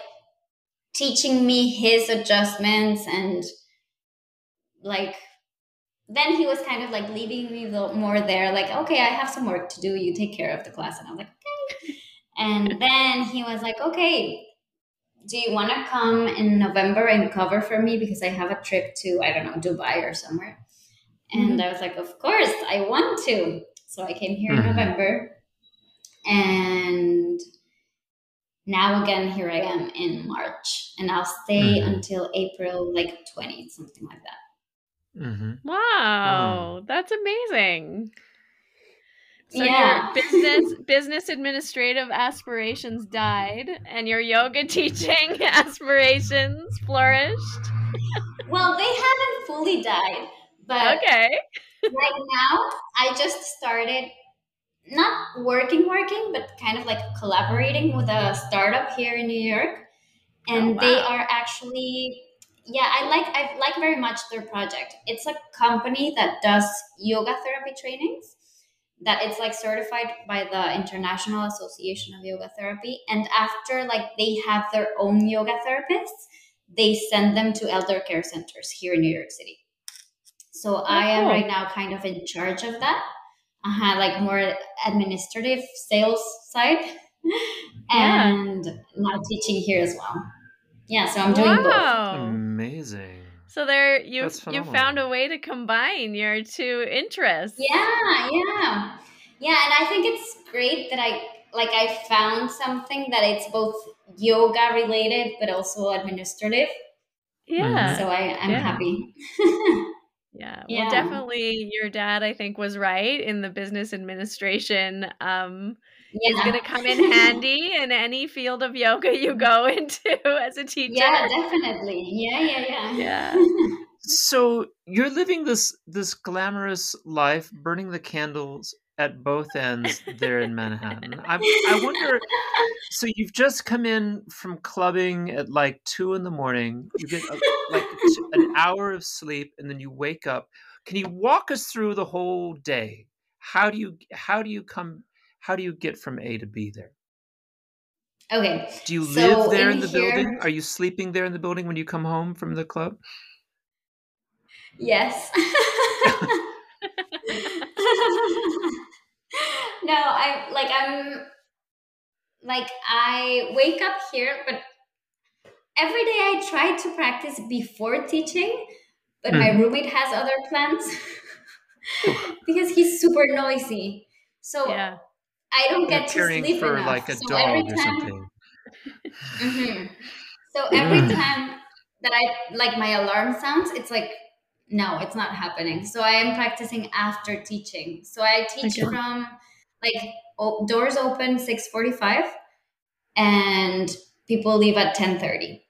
teaching me his adjustments and like then he was kind of like leaving me the more there like okay i have some work to do. You take care of the class. And i was like okay. And then he was like okay do you want to come in november and cover for me? Because i have a trip to i don't know dubai or somewhere. And i was like of course i want to. So i came here in Mhm. november and now again here i am in march and i'll stay Mhm. until april like 20 something like that hmm Wow, that's amazing. So Yeah. your business business administrative aspirations died and your yoga teaching aspirations flourished. well they haven't fully died but Okay. right now i just started not working working but kind of like collaborating with a startup here in new york and Oh, they are actually yeah i like i like very much their project. It's a company that does yoga therapy trainings that it's like certified by the international association of yoga therapy. And after like they have their own yoga therapists they send them to elder care centers here in new york city. So i am cool. right now kind of in charge of that. Uh-huh, like more administrative sales side Yeah. and now teaching here as well yeah so i'm doing both wow. Amazing. So there you you found a way to combine your two interests. Yeah, yeah. Yeah, and I think it's great that I like I found something that it's both yoga related but also administrative. Yeah. so I I'm yeah. happy. Yeah. Yeah. Well, definitely your dad, I think, was right in the business administration. Um, is going to come in handy in any field of yoga you mm. go into as a teacher. Yeah, definitely. Yeah, yeah, yeah. Yeah. So you're living this this glamorous life, burning the candles at both ends there in Manhattan. I I wonder. So you've just come in from clubbing at like two in the morning. You get a, like an hour of sleep, and then you wake up. Can you walk us through the whole day? How do you how do you come? How do you get from A to B there? Okay. Do you So live there in, in the here- building? Are you sleeping there in the building when you come home from the club? Yes. no, I like I'm like I wake up here, but every day I try to practice before teaching, but my Mhm. roommate has other plans because he's super noisy. So yeah. I don't You're get to sleep for enough. like a so every dog or time, something. hmm So every Mm. time that I like my alarm sounds, it's like no, it's not happening. So I am practicing after teaching. So I teach Okay. from like o- doors open six forty five, and people leave at ten thirty.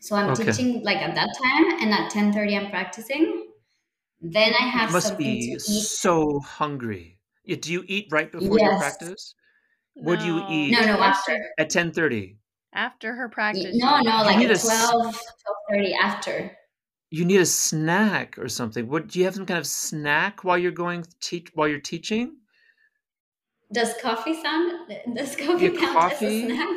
So I'm Okay. teaching like at that time, and at ten thirty I'm practicing. Then I have You must be to eat. so hungry. Yeah, Do you eat right before your Yes. practice? What do you eat? No, no, After- after. At ten thirty. After her practice. No, no, like need at s- 12, 12.30 after. You need a snack or something. What do you have some kind of snack while you're going teach while you're teaching? Does coffee sound? Does coffee Yeah, count coffee as a snack?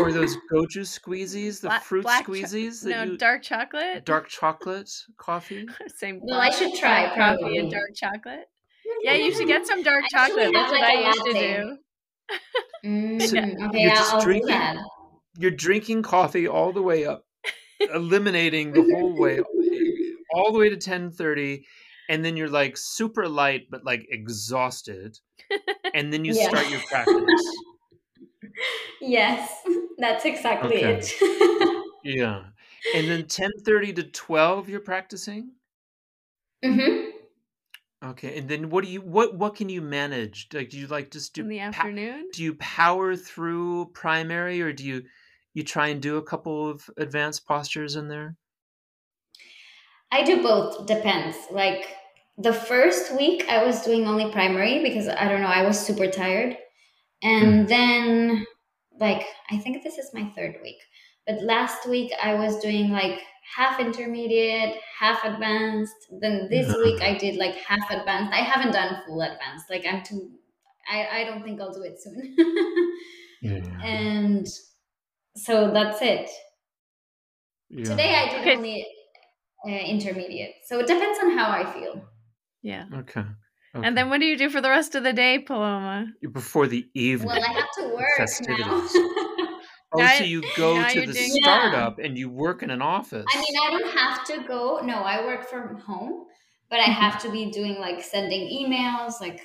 Or those goju squeezies, the Black- fruit black cho- squeezies that no, you dark chocolate. dark chocolate coffee? Same. Well, I should try, coffee probably. and dark chocolate. Yeah, you should get some dark chocolate. That's what like, I a used to do. Mm, So okay, you're just I'll drinking- that. You're drinking coffee all the way up, eliminating the whole way all the way to 10:30 and then you're like super light but like exhausted and then you Yeah. start your practice. Yes, that's exactly Okay. it. Yeah. And then 10:30 to 12 you're practicing? hmm Okay. And then what do you what what can you manage? Like do you like just do in the pa- afternoon. do you power through primary or do you you try and do a couple of advanced postures in there? I do both. Depends. Like the first week, I was doing only primary because I don't know, I was super tired. And mm-hmm. then, like, I think this is my third week. But last week I was doing like half intermediate, half advanced. Then this Yeah. week I did like half advanced. I haven't done full advanced. Like I'm too. I I don't think I'll do it soon. Yeah. and so that's it. yeah. Today I did Okay. only uh, intermediate. So it depends on how I feel. Yeah. Okay. okay. And then what do you do for the rest of the day, Paloma? before the evening. Well, I have to work now. Festivities. Oh, so you go to the doing- Yeah. startup and you work in an office. I mean, I don't have to go. No, I work from home, but I have to be doing like sending emails, like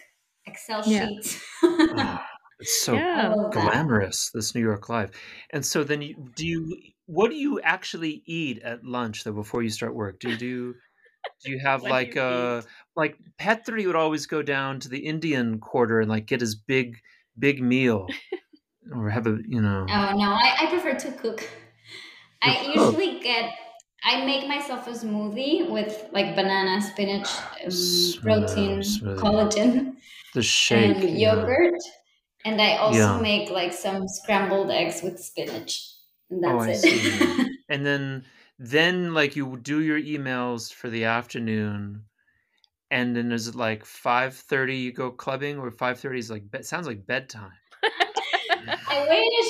Excel Yeah. sheets. Ah, it's so Yeah. all of that. glamorous, this New York life. And so then, you, do you? What do you actually eat at lunch though before you start work? Do you do? Do you have like you uh like Petri would always go down to the Indian quarter and like get his big big meal, or have a you know. Oh no, I, I prefer to cook. I cook? usually get. I make myself a smoothie with like banana, spinach, um, protein, smoothie. collagen, The shake, and yeah. yogurt. And I also Yeah. make like some scrambled eggs with spinach. And Oh, that's I it. see. and then then like you do your emails for the afternoon and then is it like 5.30 you go clubbing or 5.30 is like sounds like bedtime I wish.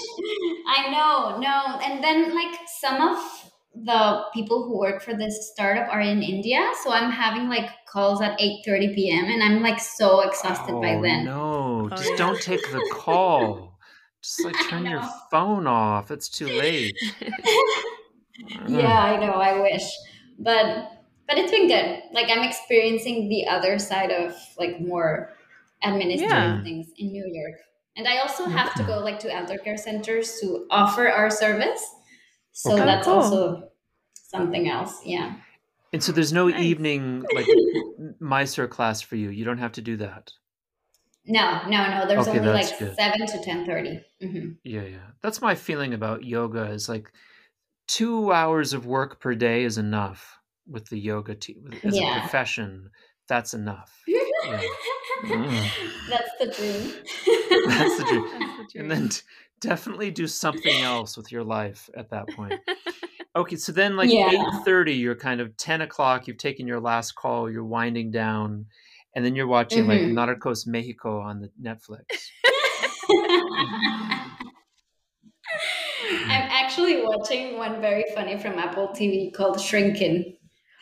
I know, no. And then like some of the people who work for this startup are in India, so I'm having like calls at 8:30 p.m. and I'm like so exhausted by oh then. no Oh, just yeah. don't take the call just like turn your phone off it's too late Yeah, I know, I wish. But but it's been good. Like I'm experiencing the other side of like more administrative Yeah. things in New York. And I also have to go like to elder care centers to offer our service. So Okay. that's Oh, cool. also something else. Yeah. and so there's no Nice. evening like Mysore class for you you don't have to do that No, no, no. There's Okay, only like good. seven to ten thirty. Mm-hmm. Yeah, yeah. That's my feeling about yoga is like two hours of work per day is enough with the yoga te- as a profession. That's enough. Mm. That's the dream. That's the dream. That's the And then t- definitely do something else with your life at that point. Okay, so then like Yeah. eight thirty, you're kind of ten o'clock. You've taken your last call. You're winding down, and then you're watching like Mhm. Narcos Mexico on the Netflix. I'm actually watching one very funny from Apple TV called Shrinking.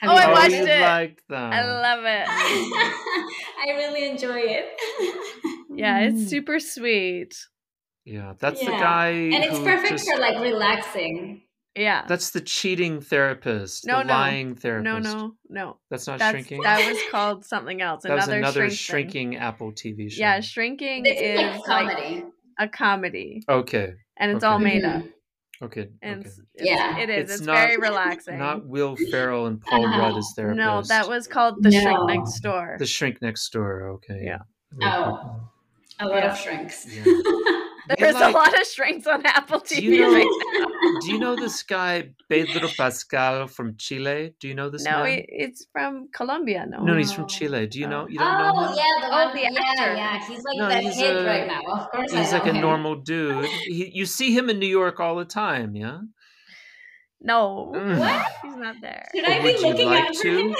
Have Oh, you I watched of you it. like them. I love it. I really enjoy it. Yeah, it's Mm. super sweet. Yeah, that's the guy. and it's who perfect just- for like relaxing. Yeah. That's the cheating therapist, No, the no. lying therapist. No, no, no. That's not That's shrinking. that was called something else. That was Another, another shrink thing. shrinking Apple TV show. Yeah, shrinking It's is like like comedy. a comedy, Okay. and it's Okay. all made up. Okay. And okay. it's, it's- Yeah. it is. It's It's, not- very relaxing. Not Will Ferrell and Paul Uh-huh. Rudd as therapists. no, that was called the shrink next door. the shrink next door. Okay. Yeah. Oh. A lot Yeah. of shrinks. Yeah. There's like- a lot of shrinks on Apple TV you know- right now. Do you know this guy Pedro Pascal from Chile? Do you know this No, man? it, it's from Colombia. No. no, he's from Chile. Do you Oh. know? You don't know Oh yeah, the Oh, one. the yeah, actor. yeah. He's like No, the he's hit a- right now. Of course, He's I like know a him. normal dude. He, you see him in New York all the time, yeah? No. Mm. What? He's not there. Should But I be would you looking like out for to? him?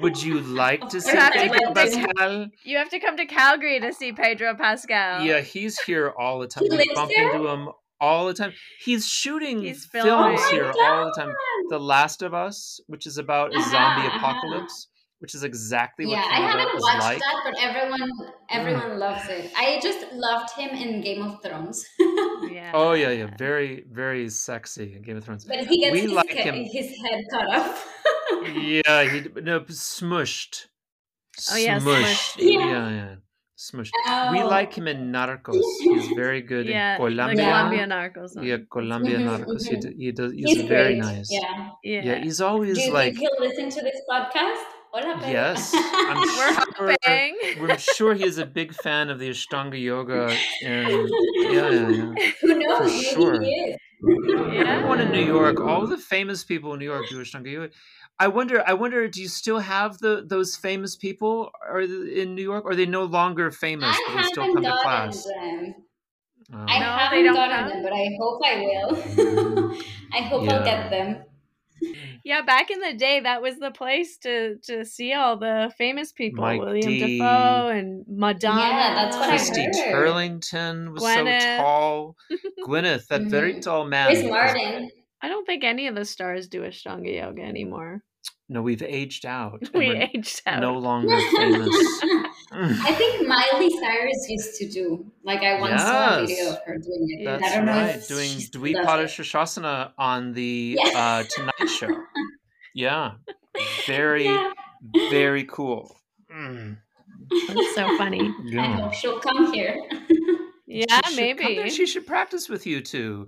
Would you like to see have Pedro like to. Pascal? You have to come to Calgary to see Pedro Pascal. Yeah, he's here all the time. He we lives bump there? into him all the time. He's shooting He's films. Oh my here all the time. The Last of Us, which is about a zombie uh-huh. apocalypse, which is exactly what Yeah, I haven't watched like. that, but everyone everyone loves it. I just loved him in Game of Thrones. Yeah. Oh yeah, yeah, very, very sexy in Game of Thrones. but he gets We his, like him. his head cut off. Yeah, he no smushed. Oh, yeah, smushed. smushed. Yeah, Yeah. yeah, smushed. We Oh. like him in Narcos. He's very good Yeah, in the Colombia. Colombia Narcos. one. Yeah, Colombia Narcos. He, d- he does. He's, He's very great. nice. Yeah. Yeah. Yeah, he's Do always you like. think he'll listen to this podcast? Hola, Yes, I'm We're sure. hoping. We're sure he is a big fan of the Ashtanga yoga, and yeah, yeah, yeah. Who knows? For Maybe sure. he is. Everyone in New York, all the famous people in New York do Ashtanga yoga. I wonder. I wonder. Do you still have the those famous people are in New York? Or are they no longer famous, I but they still haven't come to gotten class? them. Oh. I No, they haven't don't gotten have- them, but I hope I will. I I hope Yeah. I'll get them. Yeah, back in the day, that was the place to to see all the famous people, Mike Willem D. Dafoe and Madonna. Yeah, that's what I Christy heard. Turlington was Gwyneth. so tall. Gwyneth, that very Mhm. tall man. Chris Martin. I don't think any of the stars do Ashtanga yoga anymore. No, we've aged out. We aged out. no longer famous. I think Miley Cyrus used to do. Like I once saw a video of her doing it. That's I don't know right. if Doing she still Dweepada does it. Shasana on the Yeah. uh, Tonight Show. Yeah. Very, Yeah. very cool. Mm. That's so funny. I hope she'll come here. Yeah, She maybe. She should practice with you too.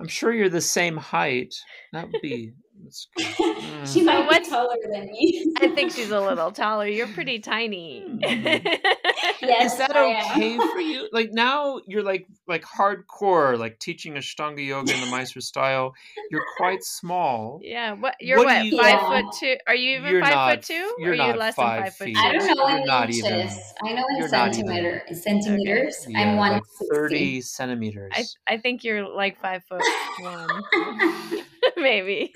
I'm sure you're the same height. That would be. That's good. Mm. she might what's- be taller than me. I think she's a little taller. You're pretty tiny. Yes, Is that I am. okay for you? Like now you're like like hardcore, like teaching Ashtanga yoga in the Mysore style. You're quite small. yeah. What you're What what? you- five Yeah. foot two? Are you even You're five not- foot two? you're or are you less five than five foot feet. two? I don't know You're in not inches. even- I know in you're even- centimeter, centimeters. Yeah, I'm one like thirty centimeters. I I think you're like five foot one, maybe.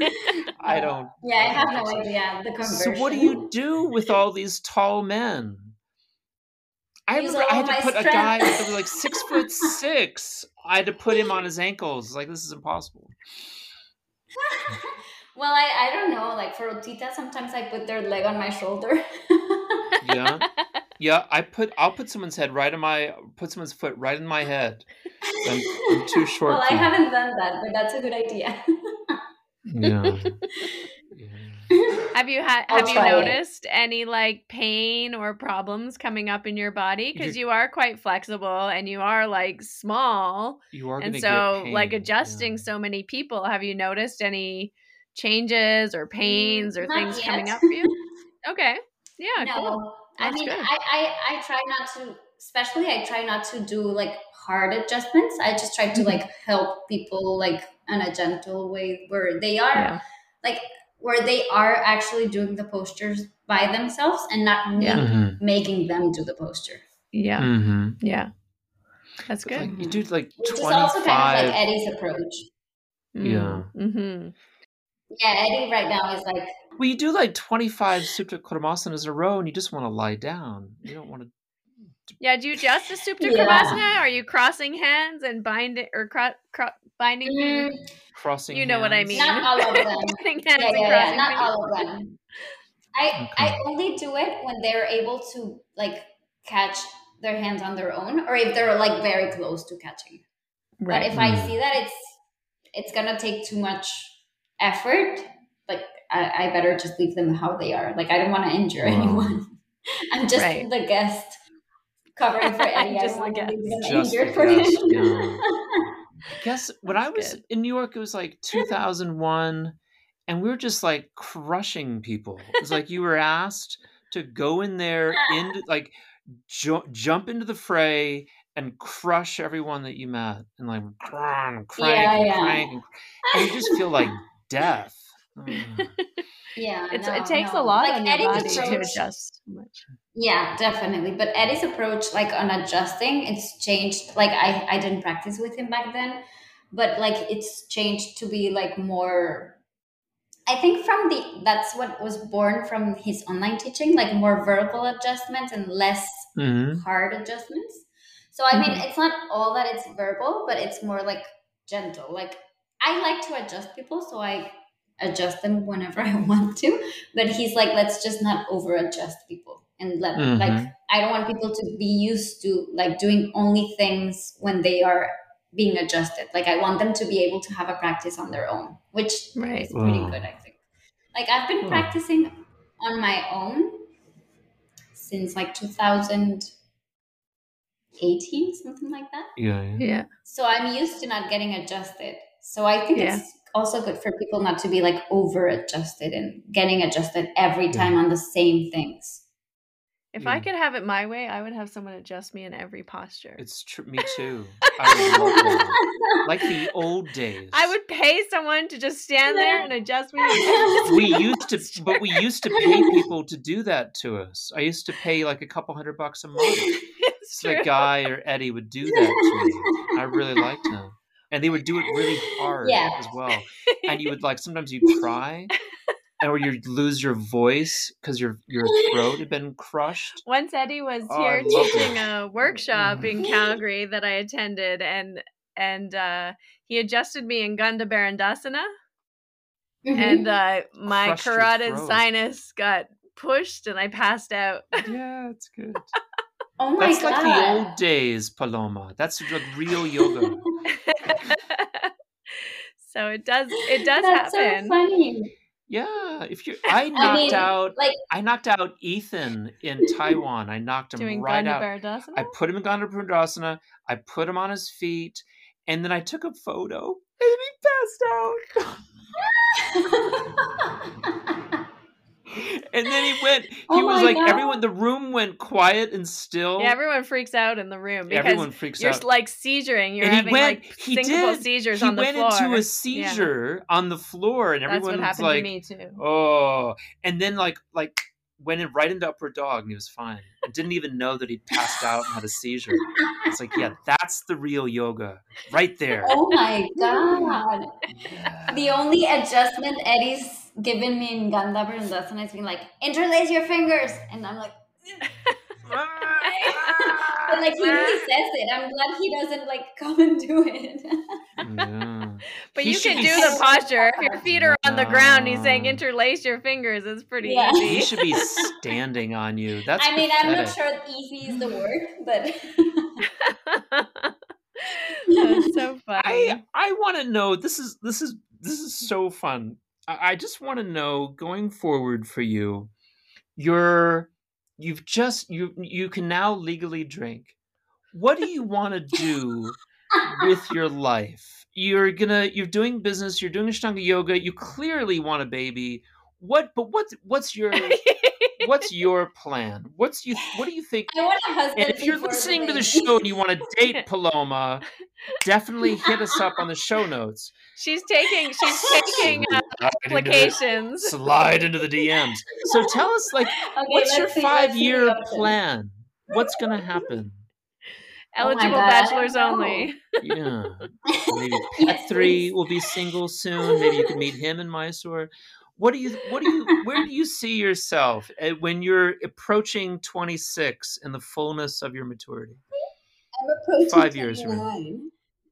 I don't. Yeah, I have no idea the conversion. So what do you do with all these tall men? I Use remember I had to my put a guy that was like six foot six. I had to put him on his ankles. Like this is impossible. Well, I, I don't know. Like for Utthita, sometimes I put their leg on my shoulder. Yeah, yeah. I put I'll put someone's head right in my put someone's foot right in my head. I'm, I'm too short. well, I for- haven't done that, but that's a good idea. Yeah. yeah. Have you had have you try it. noticed any like pain or problems coming up in your body because you are quite flexible and you are like small You are and so get like adjusting yeah. so many people have you noticed any changes or pains or not things coming up for you? Okay. Yeah, no, cool. I mean, good. I, I I try not to. Especially, I try not to do like hard adjustments. I just try Mm-hmm. to like help people like in a gentle way where they are Yeah. like where they are actually doing the postures by themselves and not me Yeah. Mhm. making them do the posture. Yeah. Mhm. Yeah. That's Like, good. you do like Which is also kind of like Eddie's approach. Yeah. Mm-hmm. Yeah, Eddie right now is like Well, you do like 25 Supta Kurmasanas in a row and you just want to lie down. You don't want to. Yeah, do you just the Supta Yeah. Kurmasana? Are you crossing hands and binding or cro- cro- binding mm, Crossing You know what I mean. not all of them. Hands yeah, yeah, yeah, not feet? all of them. I I only do it when they're able to like catch their hands on their own, or if they're like very close to catching. But Right. if I Mm. see that it's it's gonna take too much effort, like I, I better just leave them how they are. Like I don't want to injure Wow. anyone. I'm just Right. the guest covering for Eddie. Just don't the want to leave them Just the for guest, him. yeah. I guess when I was good. in New York, it was like 2001, and we were just like crushing people. It was like you were asked to go in there, into like ju- jump into the fray and crush everyone that you met, and like crank, crank, Yeah, and yeah. crank, and, and you just feel like death. Mm. yeah, It's, no, it takes no. a lot Like on your body to adjust so much. Yeah, definitely. But Eddie's approach, like on adjusting, it's changed. Like I, I didn't practice with him back then, but like it's changed to be like more. I think from the that's what was born from his online teaching, like more verbal adjustments and less Mhm. hard adjustments. So I mean, Mhm. it's not all that it's verbal, but it's more like gentle. Like I like to adjust people, so I adjust them whenever I want to. But he's like, let's just not over adjust people and let like Mhm. I don't want people to be used to like doing only things when they are being adjusted. Like I want them to be able to have a practice on their own, which Right. is pretty Wow. good, I think. Like I've been Wow. practicing on my own since like 2018, something like that. Yeah, yeah. Yeah. So I'm used to not getting adjusted. So I think Yeah. it's also good for people not to be like over adjusted and getting adjusted every Yeah. time on the same things. If I could have it my way, I would have someone adjust me in every posture. It's true. Me too. I would love that. Like the old days. I would pay someone to just stand there and adjust me. we used to but we used to pay people to do that to us i used to pay like a couple hundred bucks a month it's so true. the guy or eddie would do that to me i really liked him and they would do it really hard Yeah. as well. And you would like sometimes you'd cry, or you'd lose your voice because your your throat had been crushed. Once Eddie was Oh, here teaching it. a workshop in Calgary that I attended, and and uh, he adjusted me in Ganda Bherundasana, Mhm. and uh, my Crushed carotid sinus got pushed, and I passed out. Yeah, it's good. oh my That's god. like the old days, Paloma. That's like real yoga. so it does it does That's happen. so funny. Yeah, if you, I knocked I mean, out, like- I knocked out Ethan in Taiwan. I knocked him Doing right Ganda out. I put him in Ganda Bherundasana. I put him on his feet, and then I took a photo, and he passed out. and then he went. He Oh was like God. everyone. The room went quiet and still. yeah, everyone freaks out in the room because Everyone freaks out. you're out. like seizuring. You're and he having went. like he did. seizures he on the went floor. into a seizure on the floor, and That's everyone what was happened like, to me too. "Oh!" And then like like went in right into upper dog, and he was fine. I didn't even know that he'd passed out and had a seizure. It's like, yeah, that's the real yoga, right there. oh my god. Yeah. The only adjustment Eddie's given me in Ganda Bherundasana has been like, interlace your fingers. And I'm like, but like he really says it. I'm glad he doesn't like come and do it. Yeah. But He you can do the posture. If your feet are on the ground, he's saying interlace your fingers. It's pretty Yeah. He should be standing on you. That's I mean, I'm not sure easy is the word, but That's so funny. I I want to know. This is this is this is so fun. I, just want to know going forward for you. You're you've just you you can now legally drink. What do you want to do with your life? You're gonna you're doing business. You're doing Ashtanga yoga. You clearly want a baby. What? But what's what's your what's your plan? What's you what do you think I want a husband. and if you're listening to the show and you want to date Paloma, definitely hit us up on the show notes. she's taking she's taking uh, Slide into the- applications. Slide into the DMs. So tell us, like, Okay, what's your see, five-year plan? What's gonna happen? Oh Eligible God, bachelors only. Yeah, only. maybe Pet Yes, Three please. will be single soon. Maybe you can meet him in Mysore. What do you? What do you? Where do you see yourself uh, when you're approaching 26 in the fullness of your maturity? I'm approaching Five years from now.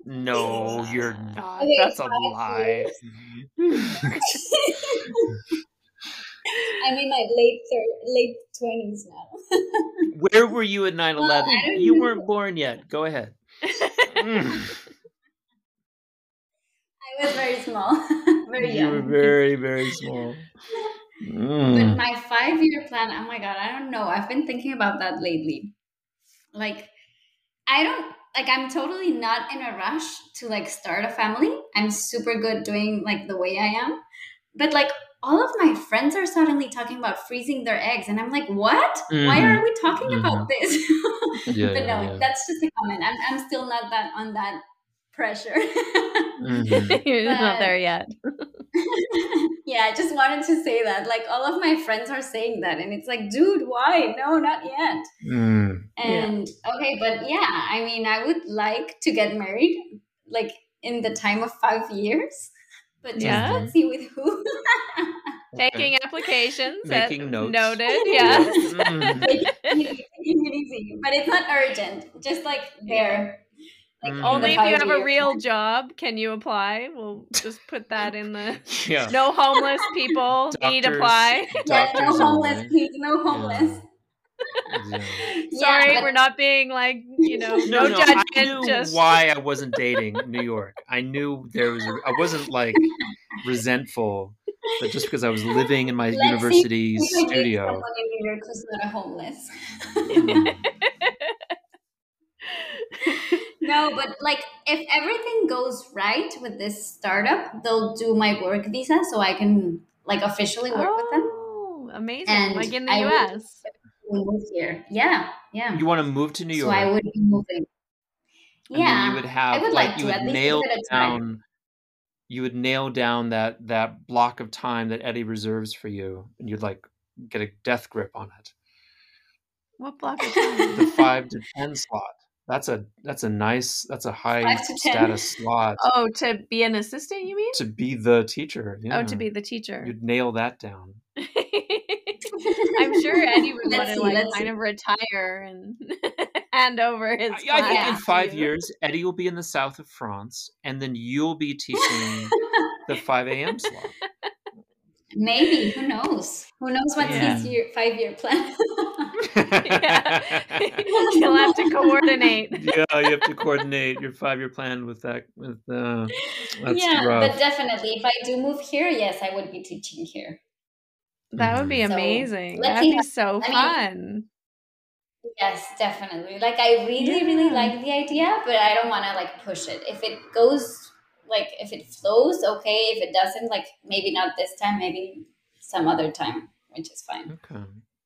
No, you're not. Okay, That's a lie. I'm in my late thir- late twenties now. Where were you at 9 Well, I 11? don't You know. weren't born yet. Go ahead. Mm. I was very small, very You were very, very small. But Mm. my five year plan, oh my god, I don't know. I've been thinking about that lately. Like, I don't like I'm totally not in a rush to like start a family. I'm super good doing like the way I am. But like all of my friends are suddenly talking about freezing their eggs and I'm like, "What? Why Mhm. are we talking about this?" Yeah, but no, yeah. that's just a comment. I'm I'm still not that on that pressure. Mhm. You're not there yet. yeah, I just wanted to say that. Like all of my friends are saying that, and it's like, dude, why? No, not yet. Mm. And okay, but yeah, I mean, I would like to get married, like in the time of five years. But just Yeah. let's see with who. Taking applications. at- Making notes. Noted. Yes. Mm. Taking it easy, but it's not urgent. Just like there. Like in the Only if you have a real job can you apply. We'll just put that in the Yeah. no homeless people need apply. Yes, no homeless, please, no homeless. Yeah. Yeah, Sorry, but- we're not being like you know no, No, no, judgment. I knew just why I wasn't dating New York. I knew there was. A, I wasn't like resentful, but just because I was living in my Let's see university if I date studio. someone in New York who's not a homeless. No, but like if everything goes right with this startup, they'll do my work visa so I can like officially work with them. Oh, amazing! And like in the I U.S. move here. Yeah, yeah. You want to move to New so York? I would be moving. and then Yeah, you would have I would like, like you to, would at nail give it down you would nail down that that block of time that Eddie reserves for you and you'd like get a death grip on it What block of time? the 5 to 10 slot That's a that's a nice that's a high Five to 10. status slot Oh, to be an assistant, you mean? to be the teacher. Yeah. Oh, to be the teacher. You'd nail that down. I'm sure Eddie would want to like let's kind see. of retire and hand over his. I, I think in five years, Eddie will be in the south of France, and then you'll be teaching the 5 a.m. slot. Maybe. Who knows? Who knows what's Yeah. his year, five year plan? Yeah. You'll have to coordinate. yeah, you have to coordinate your five-year plan with that. With uh, that's yeah, rough. but definitely, if I do move here, yes, I would be teaching here. That would be So, amazing. That'd be how- so I mean- fun. Yes, definitely. Like I really, really like the idea, but I don't want to like push it. If it goes, like if it flows, okay. If it doesn't, like maybe not this time, maybe some other time, which is fine. okay.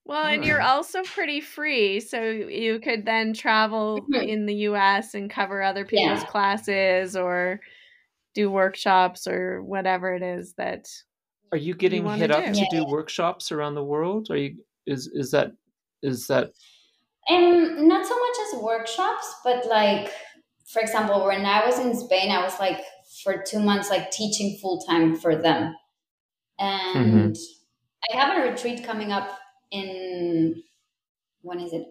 Well, and you're mm. also pretty free, so you could then travel Mhm. in the US and cover other people's Yeah. classes or do workshops or whatever it is that Are you getting wanna hit up to Yeah. do workshops around the world? Are you is is that is that And not so much as workshops, but like, for example, when I was in Spain, I was like for two months, like teaching full time for them. Mm-hmm. And I have a retreat coming up in, when is it?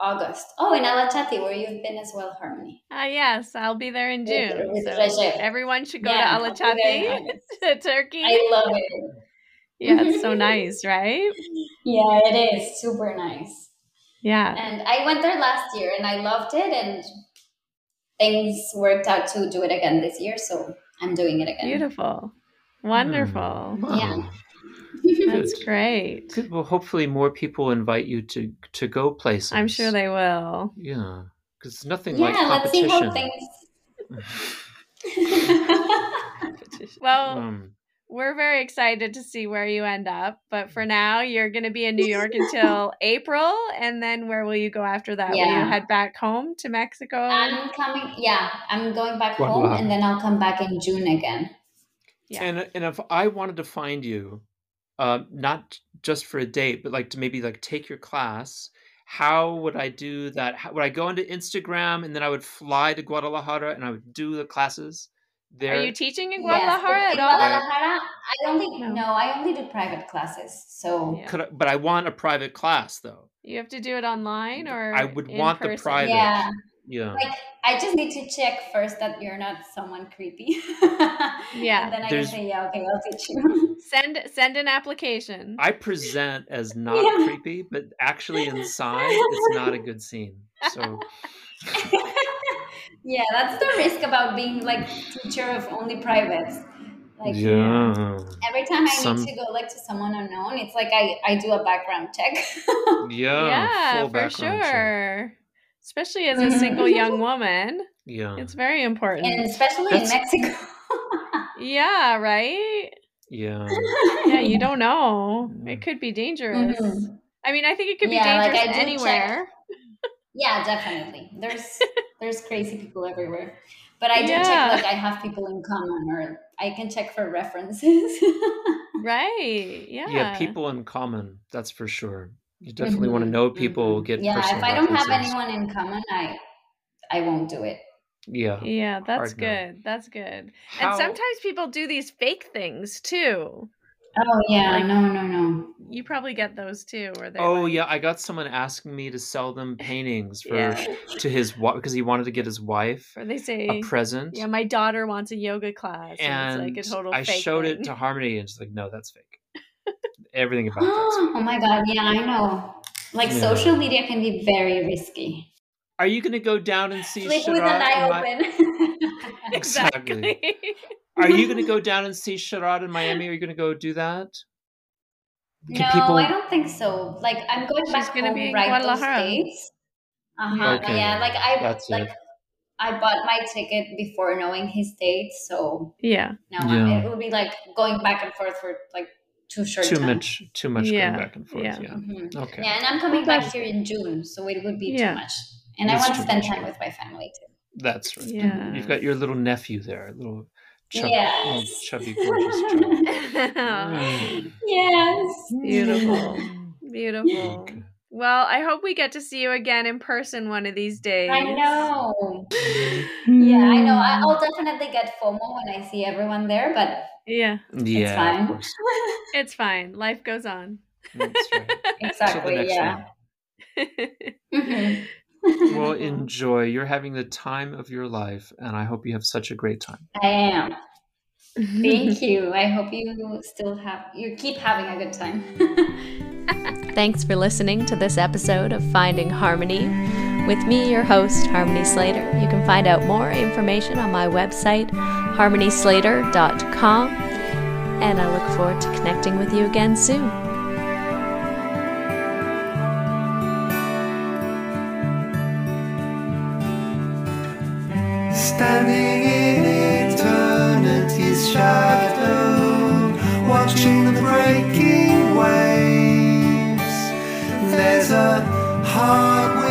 August. Oh, in Alachati, where you've been as well, Harmony. Ah, yes, I'll be there in June. with so everyone should go Yeah, to I'll be there in Alachati, to Turkey. I love it. yeah, it's so nice, right? Yeah, it is super nice. Yeah. And I went there last year and I loved it, and things worked out to do it again this year, so I'm doing it again. Beautiful. Wonderful. Yeah. Wow. That's Good. great. Good. Well, hopefully more people invite you to to go places. I'm sure they will. Yeah, because nothing yeah, like let's see competition. how things. Well, um, we're very excited to see where you end up. But for now, you're going to be in New York until April. And then where will you go after that? Will you Yeah. head back home to Mexico? I'm coming. Yeah, I'm going back home, and then I'll come back in June again. Yeah. And and if I wanted to find you, uh, not just for a date, but like to maybe like take your class, how would I do that? How, would I go into Instagram and then I would fly to Guadalajara and I would do the classes there? Are you teaching in Yes, Guadalajara in at all? Guadalajara, I only No. no. I only do private classes. So Yeah. Could I, but I want a private class though. You have to do it online or I would in want the private. yeah, Yeah. like I just need to check first that you're not someone creepy. Yeah. and then I There's- can say, yeah, okay, I'll teach you. Send send an application. I present as not Yeah. creepy, but actually inside it's not a good scene. So yeah, that's the risk about being like teacher of only privates. Like yeah, every time I Some- need to go like to someone unknown, it's like I, I do a background check. yeah, yeah, full for background check. Sure. Especially as a single young woman, Yeah, it's very important. and especially That's- in Mexico. yeah, right? yeah. Yeah, you don't know. It could be dangerous. Mhm. I mean, I think it could be Yeah, like, dangerous I do anywhere. Yeah, definitely. There's there's crazy people everywhere. But I do Yeah. check like I have people in common or I can check for references. Right. Yeah. yeah, people in common. That's for sure. You definitely want to know people. mhm. Get yeah, if I don't have references. anyone in common, I I won't do it. Yeah. Yeah, that's Hard no. good. That's good. How- And sometimes people do these fake things too. Oh yeah, Like- no, no, no. You probably get those too, where they're Oh like- yeah, I got someone asking me to sell them paintings for Yeah. to his wife because he wanted to get his wife Or they say, a present. "Yeah, my daughter wants a yoga class," and, and it's like a total. I fake showed thing. it to Harmony, and she's like, "No, that's fake. Everything about that's oh my god, yeah, I know. Like Yeah. social media can be very risky. Are you going to go down and see Sleep with an eye in Mi- open. Exactly. Are you going to go down and see Sharath in Miami? Are you going to go do that? no, Can people- I don't think so. Like I'm going She's back gonna home be in right those Guadalajara. dates. Uh-huh. Okay, Yeah, like I that's like it. I bought my ticket before knowing his dates, so yeah, now Yeah. I'm, it will be like going back and forth for like too short Too time. much, too much Yeah, going back and forth. yeah. Yeah. Mhm. Okay. Yeah, and I'm coming Well, back here in June, so it would be Yeah. too much. And It's I want to spend time with my family too. That's right. yeah. You've got your little nephew there, little, chub- Yes. little chubby, gorgeous child. Yes. Beautiful. Beautiful. Okay. Well, I hope we get to see you again in person one of these days. I know. yeah, I know. I- I'll definitely get FOMO when I see everyone there, but Yeah, Yeah, it's fine. it's fine. Life goes on. That's right. Exactly. Yeah. one. Mhm. Well, enjoy. You're having the time of your life, and I hope you have such a great time. I am. Thank you. I hope you still have you keep having a good time. Thanks for listening to this episode of Finding Harmony. With me, your host, Harmony Slater. You can find out more information on my website, harmonyslater.com, and I look forward to connecting with you again soon. Standing in eternity's shadow, watching the breaking waves. There's a heart